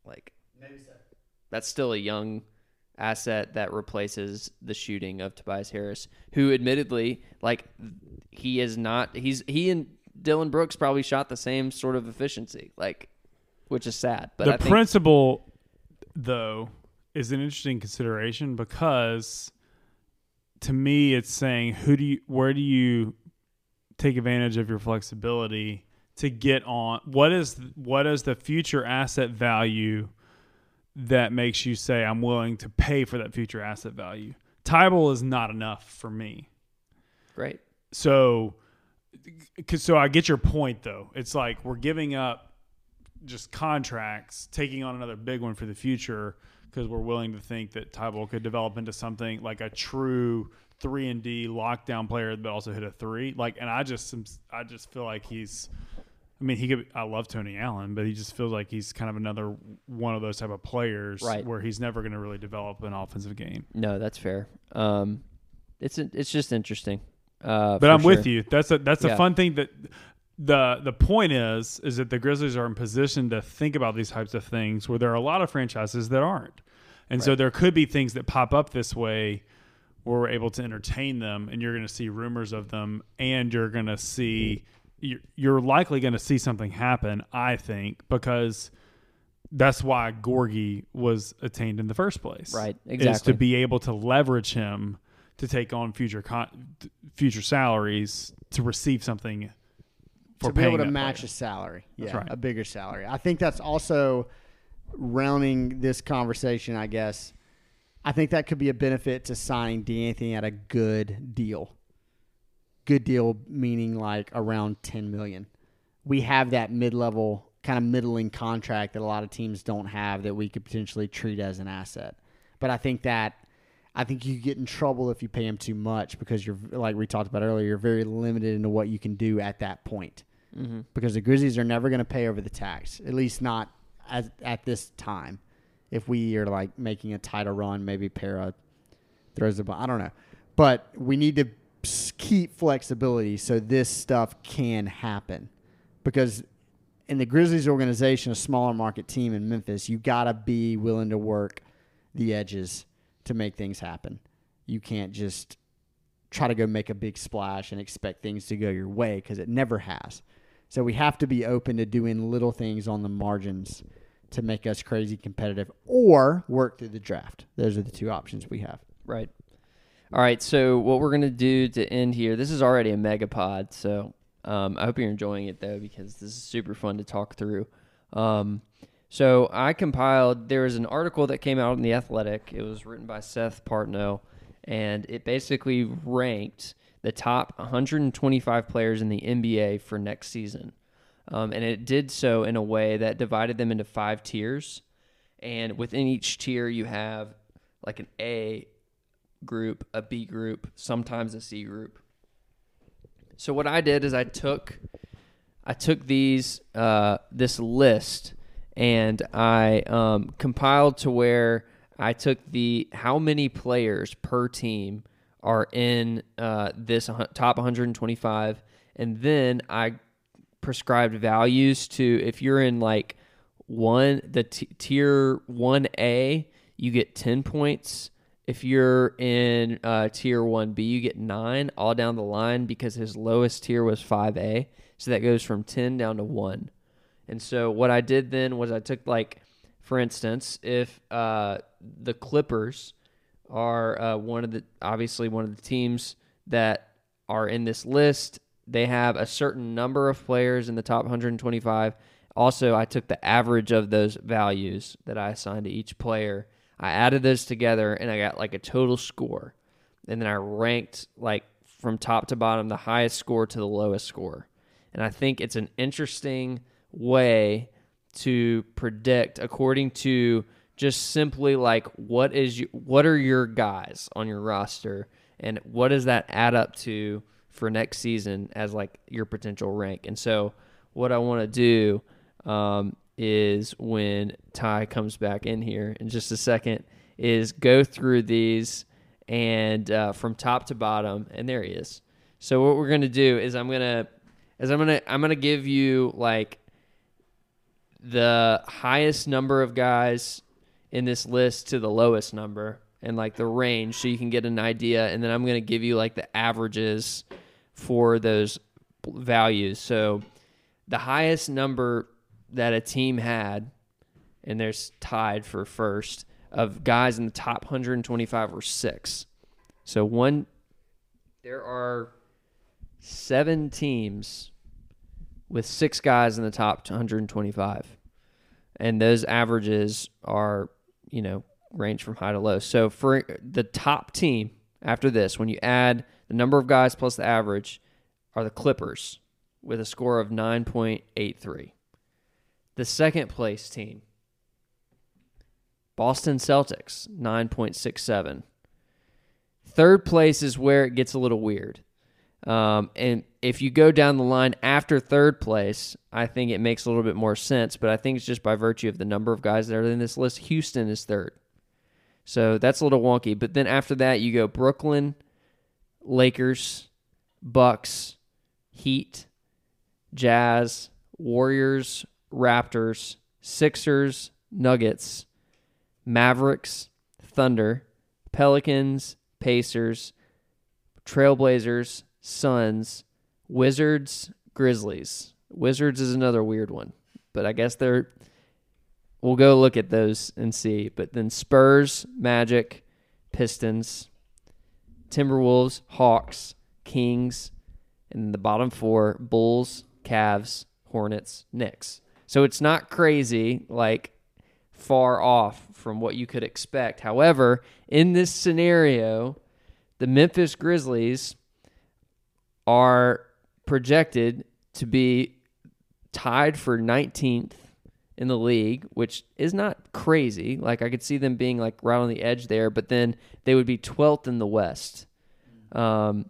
Like that's still a young asset that replaces the shooting of Tobias Harris, who admittedly, like he is not he's he and Dillon Brooks probably shot the same sort of efficiency, like which is sad. But
the
I think
principle, though, is an interesting consideration because, to me, it's saying who do you, where do you take advantage of your flexibility to get on? What is what is the future asset value that makes you say I'm willing to pay for that future asset value? Thybulle is not enough for me.
great.
So, 'cause- so I get your point though. It's like we're giving up just contracts, taking on another big one for the future because we're willing to think that Thybulle could develop into something like a true three and D lockdown player, but also hit a three. Like, and I just, I just feel like he's. I mean, he could. I love Tony Allen, but he just feels like he's kind of another one of those type of players,
Right.
Where he's never going to really develop an offensive game.
No, that's fair. Um, it's it's just interesting. Uh,
But I'm with you. That's a that's a
Yeah.
fun thing that the the point is is that the Grizzlies are in position to think about these types of things where there are a lot of franchises that aren't. And so there could be things that pop up this way where we're able to entertain them and you're going to see rumors of them and you're going to see you're, you're likely going to see something happen, I think, because that's why Gorgie was attained in the first place.
Right,
Is to be able to leverage him to take on future con- future salaries to receive something for
to be able to match
player.
a salary. Yeah,
right.
a bigger salary. I think that's also rounding this conversation. I guess I think that could be a benefit to signing D'Anthony at a good deal. Good deal meaning like around ten million. We have that mid-level kind of middling contract that a lot of teams don't have that we could potentially treat as an asset. But I think that I think you get in trouble if you pay him too much because you're like we talked about earlier. You're very limited into what you can do at that point Mm-hmm. because the Grizzlies are never going to pay over the tax, at least not at, at this time. If we are like making a title run, maybe Pera throws the ball. I don't know, but we need to keep flexibility so this stuff can happen because in the Grizzlies organization, a smaller market team in Memphis, you got to be willing to work the edges to make things happen. You can't just try to go make a big splash and expect things to go your way because it never has. So we have to be open to doing little things on the margins to make us crazy competitive or work through the draft. Those are the two options we have.
Right. All right. So what we're gonna do to end here? This is already a megapod, so um, I hope you're enjoying it though because this is super fun to talk through. Um, so I compiled. There was an article that came out in the Athletic. It was written by Seth Partnow, and it basically ranked the top 125 players in the NBA for next season. Um, and it did so in a way that divided them into five tiers. And within each tier, you have like an A group, a B group, sometimes a C group. So what I did is I took I took these uh, this list and I um, compiled to where I took the how many players per team are in uh, this top 125, and then I prescribed values to if you're in like one the t- tier 1A, you get 10 points. If you're in uh, tier 1B, you get 9 all down the line because his lowest tier was 5A. So that goes from 10 down to 1. And so what I did then was I took like for instance, if uh, the Clippers are uh, one of the obviously one of the teams that are in this list, they have a certain number of players in the top 125. Also, I took the average of those values that I assigned to each player. I added those together and I got like a total score. And then I ranked like from top to bottom the highest score to the lowest score. And I think it's an interesting way to predict according to just simply like what is you, what are your guys on your roster and what does that add up to for next season as like your potential rank. And so what I want to do um, is when Ty comes back in here in just a second is go through these and uh, from top to bottom and there he is. So what we're gonna do is I'm gonna is I'm gonna I'm gonna give you like the highest number of guys in this list to the lowest number and like the range so you can get an idea and then I'm going to give you like the averages for those values. So the highest number that a team had and there's tied for first of guys in the top 125 were 6. So one there are 7 teams with six guys in the top 125. And those averages are, you know, range from high to low. So for the top team after this, when you add the number of guys plus the average, are the Clippers with a score of 9.83. The second place team, Boston Celtics, 9.67. Third place is where it gets a little weird. Um, and if you go down the line after third place, I think it makes a little bit more sense. But I think it's just by virtue of the number of guys that are in this list. Houston is third. So that's a little wonky. But then after that, you go Brooklyn, Lakers, Bucks, Heat, Jazz, Warriors, Raptors, Sixers, Nuggets, Mavericks, Thunder, Pelicans, Pacers, Trailblazers, Suns, Wizards, Grizzlies. Wizards is another weird one, but I guess they're. We'll go look at those and see. But then Spurs, Magic, Pistons, Timberwolves, Hawks, Kings, and the bottom four Bulls, Cavs, Hornets, Knicks. So it's not crazy, like far off from what you could expect. However, in this scenario, the Memphis Grizzlies are projected to be tied for 19th in the league, which is not crazy. Like I could see them being like right on the edge there, but then they would be 12th in the West. Um,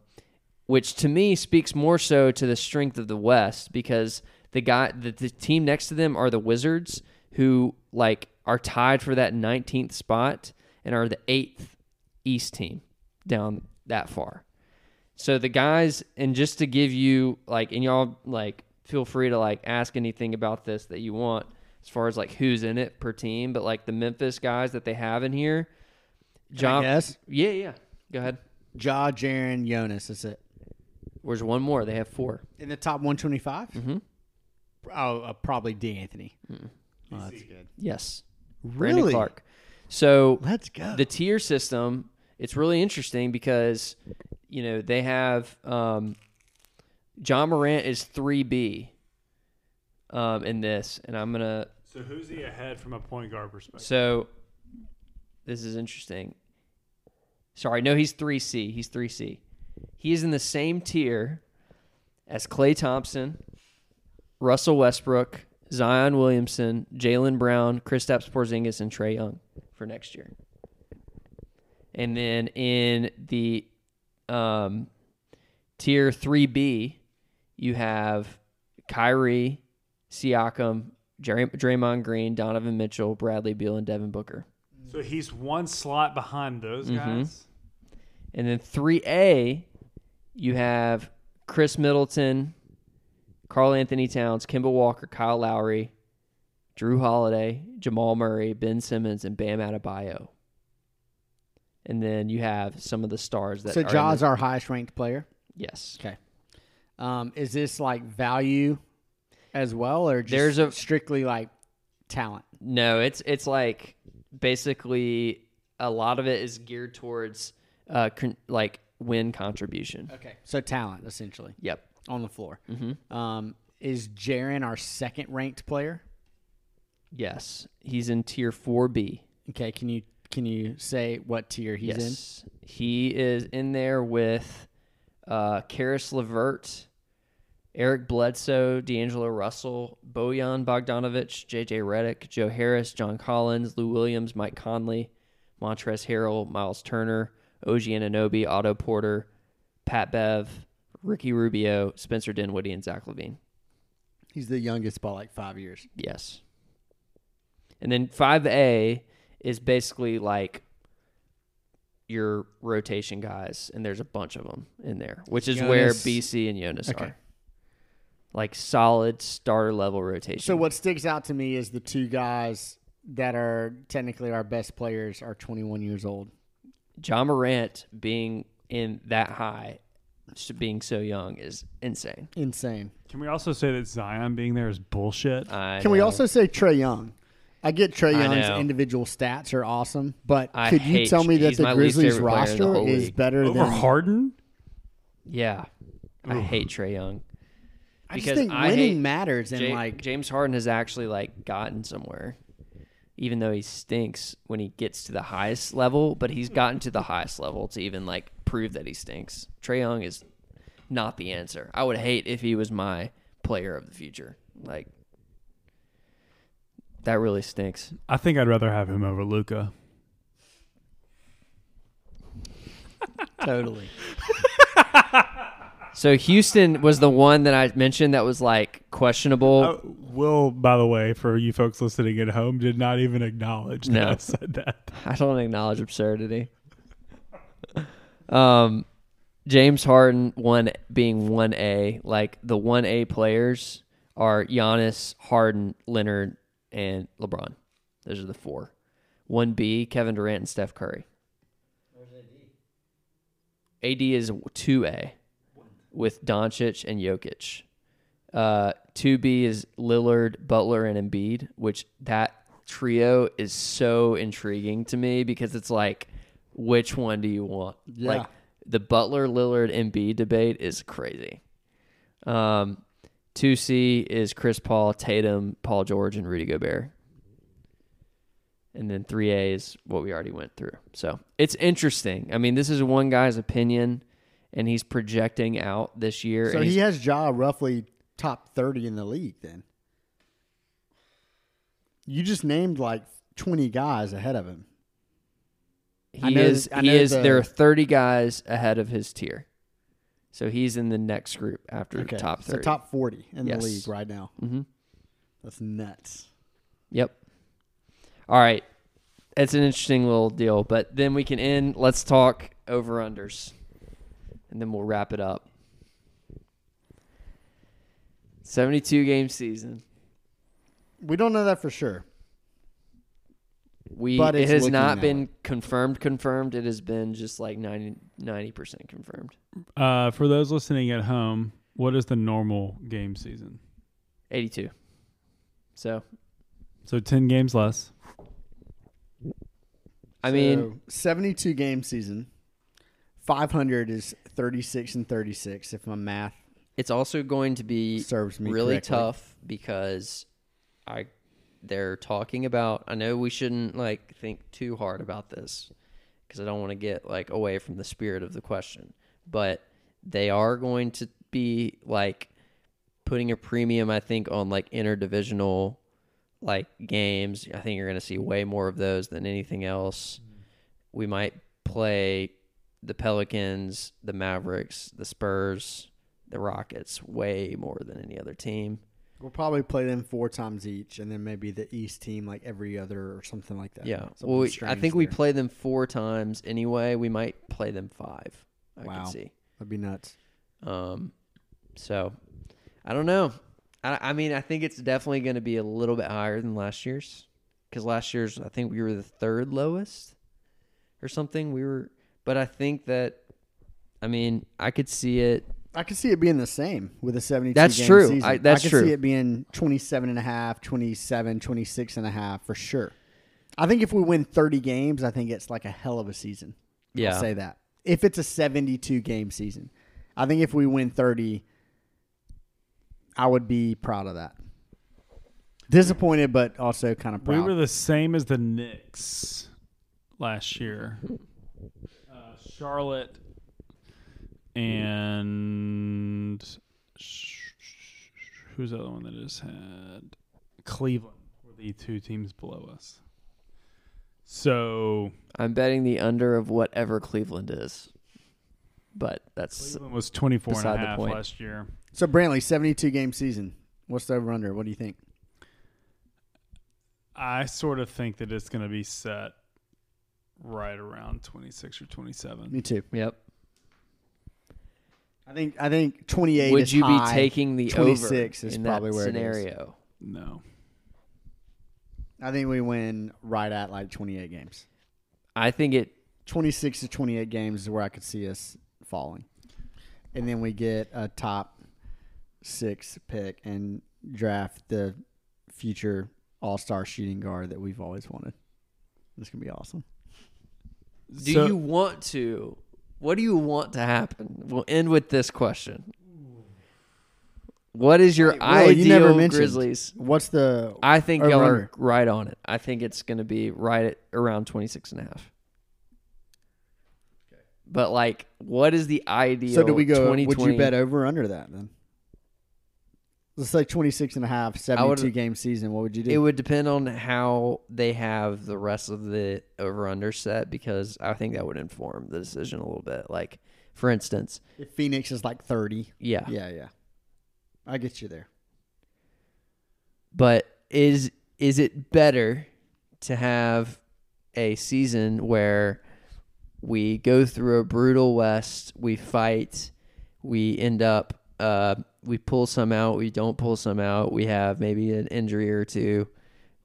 which to me speaks more so to the strength of the West because the guy the, the team next to them are the Wizards who like are tied for that 19th spot and are the 8th East team down that far. So the guys and just to give you like and y'all like feel free to like ask anything about this that you want as far as like who's in it per team, but like the Memphis guys that they have in here John
Yes.
Yeah, yeah. Go ahead.
Ja, Jaren, Jonas. That's it.
Where's one more? They have four.
In the top 125?
Mm-hmm.
Oh, uh, probably D'Anthony. Oh, that's good.
Yes. Brandon
Really?
Clarke. So
Let's go.
the tier system, it's really interesting because, you know, they have um, Ja Morant is 3B um, in this. And I'm going to,
So who's he ahead from a point guard perspective?
so this is interesting. Sorry, no, he's 3C. He's 3C. He is in the same tier as Klay Thompson, Russell Westbrook, Zion Williamson, Jaylen Brown, Kristaps Porzingis, and Trae Young for next year. And then in the um, tier 3B, you have Kyrie, Siakam, Jerry, Draymond Green, Donovan Mitchell, Bradley Beal, and Devin Booker.
So he's one slot behind those
Mhm.
guys.
And then 3A, you have Khris Middleton, Karl Anthony Towns, Kemba Walker, Kyle Lowry, Jrue Holiday, Jamal Murray, Ben Simmons, and Bam Adebayo. And then you have some of the stars that
So
are
Ja's
the-
our highest ranked player.
yes.
Okay. Um, is this like value as well, or just
There's a-
strictly like talent?
No, it's it's like basically a lot of it is geared towards uh con- like win contribution.
Okay. So talent, essentially,
Yep.
on the floor.
Mm-hmm.
Um, is Jaren our second ranked player?
Yes, he's in tier four B.
Okay. Can you can you say what tier he's in?
he is in there with uh, Caris LeVert, Eric Bledsoe, D'Angelo Russell, Bojan Bogdanovich, J.J. Redick, Joe Harris, John Collins, Lou Williams, Mike Conley, Montrezl Harrell, Miles Turner, OG Anunoby, Otto Porter, Pat Bev, Ricky Rubio, Spencer Dinwiddie, and Zach LaVine.
He's the youngest by like five years.
Yes. And then 5A is basically like your rotation guys, and there's a bunch of them in there, which is where
Jonas.
BC and Jonas
Okay.
are. Like solid starter level rotation.
So what sticks out to me is the two guys that are technically our best players are 21 years old.
Ja Morant being in that high, s- being so young, is insane.
Insane.
Can we also say that Zion being there is bullshit?
I
Can we
know.
also say Trae Young? I get Trae
I
Young's
know.
individual stats are awesome, but
I
could you
hate
tell me that
he's
the
my least
Grizzlies
favorite player in the
roster
whole
is
league.
better
Over
than
Harden?
Yeah. I hate Trae Young.
I just
because
think
I
winning
hate
matters and
Ja-
like
James Harden has actually like gotten somewhere, even though he stinks when he gets to the highest level. But he's gotten to the highest level to even like prove that he stinks. Trae Young is not the answer. I would hate if he was my player of the future. Like that really stinks.
I think I'd rather have him over Luka.
totally.
So Houston was the one that I mentioned that was like questionable.
Uh, Will, by the way, for you folks listening at home, did not even acknowledge that
No.
I said that.
I don't acknowledge absurdity. um, James Harden one being one A, like the one A players are Giannis, Harden, Leonard, and LeBron. Those are the four. One B, Kevin Durant and Steph Curry. Where's AD? AD is two A with Doncic and Jokic. Uh, two B is Lillard, Butler, and Embiid, which that trio is so intriguing to me because it's like, which one do you want?
Yeah.
Like the Butler, Lillard, Embiid debate is crazy. Um, two C is Chris Paul, Tatum, Paul George, and Rudy Gobert. And then 3A is what we already went through. So it's interesting. I mean, this is one guy's opinion, and he's projecting out this year.
So he has Ja roughly top 30 in the league then. You just named like 20 guys ahead of him.
He
know-
is. He is.
the-
there are thirty guys ahead of his tier, so he's in the next group after
Okay.
top
so
thirty.
top 40 in
Yes.
the league right now.
hmm
That's nuts.
Yep. All right, it's an interesting little deal, but then we can end. Let's talk over unders, and then we'll wrap it up. Seventy-two game season.
We don't know that for sure.
We
But
it has not been confirmed. Confirmed. It has been just like 90 percent confirmed.
Uh, for those listening at home, what is the normal game season?
Eighty-two. So
So 10 games less.
I mean,
72 game season. 500 is 36 and 36 if my math
it's also going to be
serves me
really
correctly.
tough because I they're talking about I know we shouldn't like think too hard about this because I don't want to get like away from the spirit of the question but they are going to be like putting a premium I think on like interdivisional like games. I think you're going to see way more of those than anything else. Mm-hmm. We might play the Pelicans the Mavericks the Spurs the Rockets way more than any other team.
We'll probably play them four times each, and then maybe the East team like every other or something like that.
Yeah.
Something
Well, we, I think we play them four times anyway. We might play them five. I
Wow.
can see.
That'd be nuts.
Um, so I don't know. I, I mean, I think it's definitely going to be a little bit higher than last year's because last year's I think we were the third lowest or something. We were, but I think that I mean I could see it.
I could see it being the same with a 72
That's
game
true.
season.
I- that's
could
true.
see it being 27 and a half, 27, 26 and a half for sure. I think if we win 30 games, I think it's like a hell of a season.
Yeah.
I'll say that. If it's a 72 game season, I think if we win 30, I would be proud of that. Disappointed, but also kind of proud.
We were the same as the Knicks last year. Uh, Charlotte and sh- who's the other one that just had Cleveland were the two teams below us. So
I'm betting the under of whatever Cleveland is, but that's
Cleveland was 24 and a half
point.
last year.
so Brantley, 72 game season. What's the over under? What do you think?
I sort of think that it's going to be set right around 26 or 27.
Me too.
yep.
I think I think 28
Would
is
you be taking the
26
over
is
in
probably
that
where it is.
scenario?
No.
I think we win right at like 28 games.
I think it
26 to 28 games is where I could see us falling. And then we get a top six pick and draft the future all star shooting guard that we've always wanted. This can be awesome.
Do
So-
you want to? What do you want to happen? We'll end with this question. What is your
Hey, Will,
ideal
you never mentioned-
Grizzlies?
What's the
I think
Over
y'all are right on it. I think it's going to be right at around 26 and a half. But like what is the ideal
So do we go
2020
would you bet over or under that then? Let's say 26 and a half, 72 game season. What would you do?
It would depend on how they have the rest of the over under set because I think that would inform the decision a little bit. Like for instance,
if Phoenix is like 30.
yeah.
Yeah, yeah. I get you there.
But is is it better to have a season where we go through a brutal West, we fight, we end up uh, we pull some out, we don't pull some out, we have maybe an injury or two.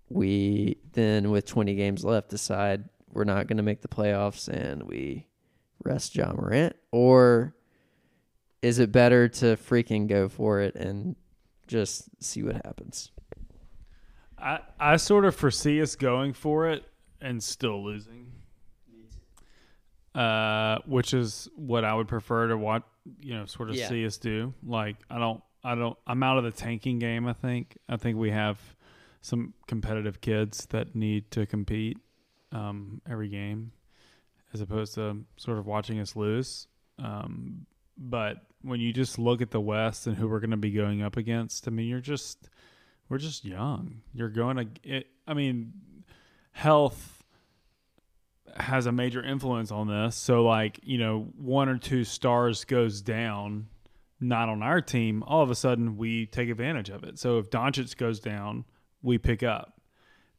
We then with 20 games left decide we're not going to make the playoffs and we rest Ja Morant or is it better to freaking go for it and just see what happens?
I, I sort of foresee us going for it and still losing. Uh, which is what I would prefer to what you know, sort of
Yeah.
see us do. Like I don't, I don't, I'm out of the tanking game. I think, I think we have some competitive kids that need to compete um, every game, as opposed to sort of watching us lose. Um, but when you just look at the West and who we're going to be going up against, I mean, you're just we're just young. You're going to it, I mean, health has a major influence on this. So like, you know, one or two stars goes down, not on our team, all of a sudden we take advantage of it. So if Doncic goes down, we pick up.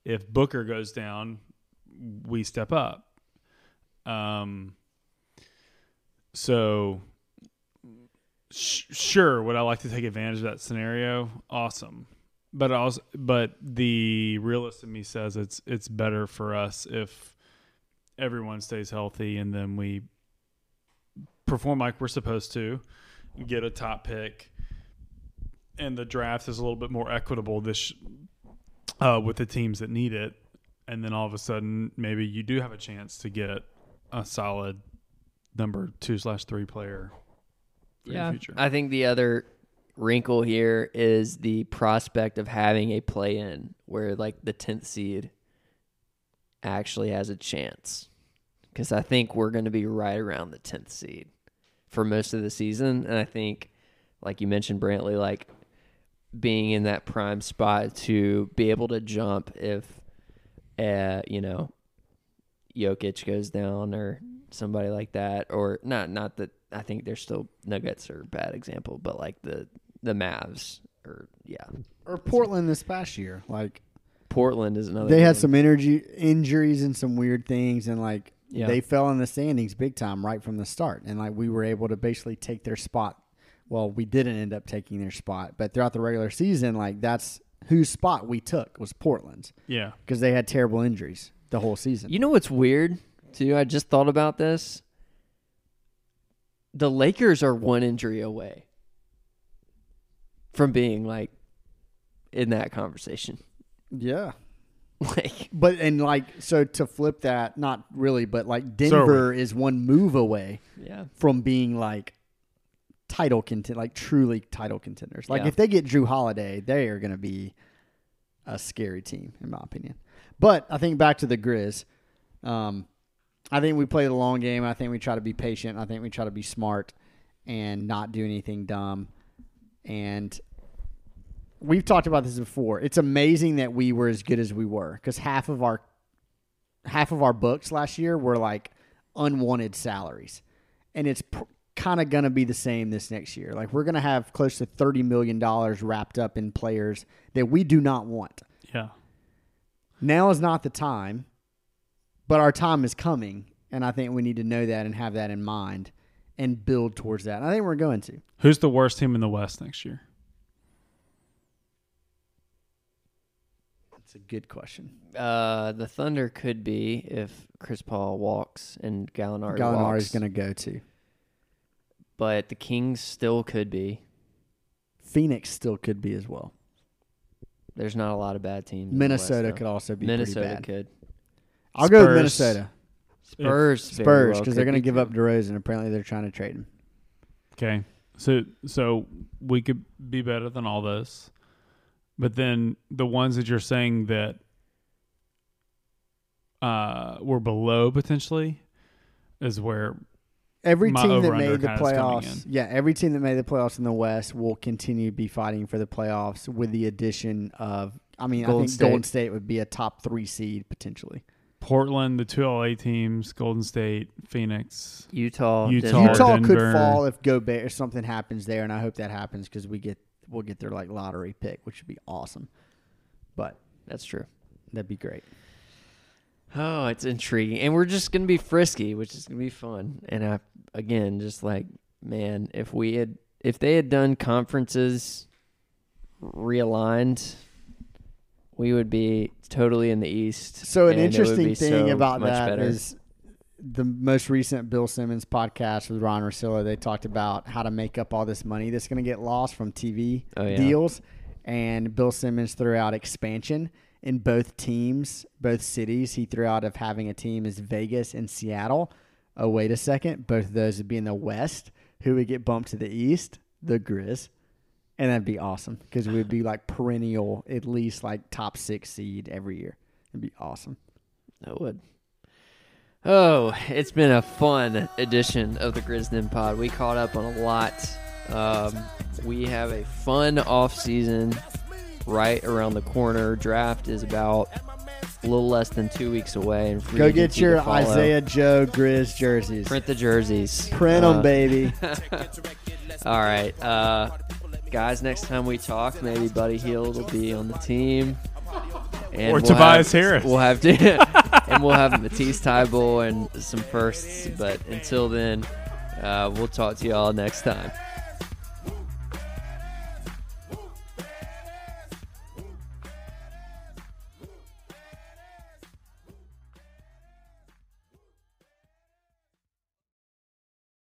If Booker goes down, we step up. Um so sh- sure would I like to take advantage of that scenario? Awesome but also but the realist in me says it's it's better for us if everyone stays healthy and then we perform like we're supposed to get a top pick and the draft is a little bit more equitable this uh, with the teams that need it and then all of a sudden maybe you do have a chance to get a solid number two slash three player for your future.
I think the other wrinkle here is the prospect of having a play in where like the 10th seed actually has a chance. Cuz I think we're going to be right around the 10th seed for most of the season and I think like you mentioned Brantley like being in that prime spot to be able to jump if uh you know Jokic goes down or somebody like that or not not that I think they're still Nuggets are a bad example, but like the the Mavs or yeah,
Or Portland this past year, like
Portland is another.
they
good
had some energy injuries and some weird things, and like
Yeah.
they fell in the standings big time right from the start, and like we were able to basically take their spot. Well, we didn't end up taking their spot, but throughout the regular season, like that's whose spot we took was Portland's
Yeah.
because they had terrible injuries the whole season.
You know what's weird too? I just thought about this. The Lakers are one injury away from being like in that conversation.
Yeah,
Like
but and like so to flip that, not really, but like Denver is one move away
yeah.
from being like title content, like truly title contenders. Like
Yeah.
if they get Jrue Holiday, they are going to be a scary team, in my opinion. But I think back to the Grizz. Um, I think we play the long game. I think we try to be patient. I think we try to be smart and not do anything dumb. And we've talked about this before. It's amazing that we were as good as we were because half of our half of our books last year were like unwanted salaries, and it's pr- kind of going to be the same this next year. Like we're going to have close to thirty million dollars wrapped up in players that we do not want.
Yeah.
Now is not the time, but our time is coming, and I think we need to know that and have that in mind and build towards that. And I think we're going to.
Who's the worst team in the West next year?
That's a good question.
Uh, the Thunder could be if Chris Paul walks and Gallinari,
Gallinari
walks,
is going to go to.
but the Kings still could be.
Phoenix still could be as well.
There's not a lot of bad teams. in the
Minnesota
West,
could also be
Minnesota
pretty bad.
could.
I'll go with
Spurs.
Minnesota.
Spurs. very
Spurs
well
because
could
they're going to
be
give
too.
up DeRozan. Apparently, they're trying to trade him.
Okay. So so we could be better than all this. But then the ones that you're saying that uh were below potentially is where
Every
My
team that made the
kinda is coming
playoffs,
in.
yeah, every team that made the playoffs in the West will continue to be fighting for the playoffs with the addition of. I mean,
Golden
I think
State.
Golden State would be a top three seed potentially.
Portland, the two LA teams, Golden State, Phoenix.
Utah.
Utah.
Denver.
Utah could
Denver.
fall if Gobert if something happens there, and I hope that happens because we get we'll get their like lottery pick, which would be awesome. But
That's true.
that'd be great.
Oh, it's intriguing, and we're just gonna be frisky, which is gonna be fun. And I, again, just like man, if we had, if they had done conferences realigned, we would be totally in the East.
So an
and it would
interesting
be
thing
so
about
much
that is
better.
The most recent Bill Simmons podcast with Ryen Russillo. They talked about how to make up all this money that's going to get lost from TV
Oh, yeah.
deals, and Bill Simmons threw out expansion in both teams, both cities. He threw out of having a team is Vegas and Seattle. Oh wait a second, both of those would be in the West. Who would get bumped to the East? The Grizz. And that'd be awesome because we'd be like perennial, at least like top six seed every year. It'd be awesome.
That would. Oh, it's been a fun edition of the Grizznin Pod. We caught up on a lot. Um, we have a fun off season right around the corner. Draft is about a little less than two weeks away. And free
Go get your. Isaiah Joe Grizz jerseys.
Print the jerseys.
Print them,
Uh,
baby.
All right, uh, guys. Next time we talk, maybe Buddy Hield will be on the team. And
Or
we'll
Tobias
have-
Harris.
We'll have to, and we'll have Matisse Thybulle and some firsts. But until then, uh, we'll talk to y'all next time.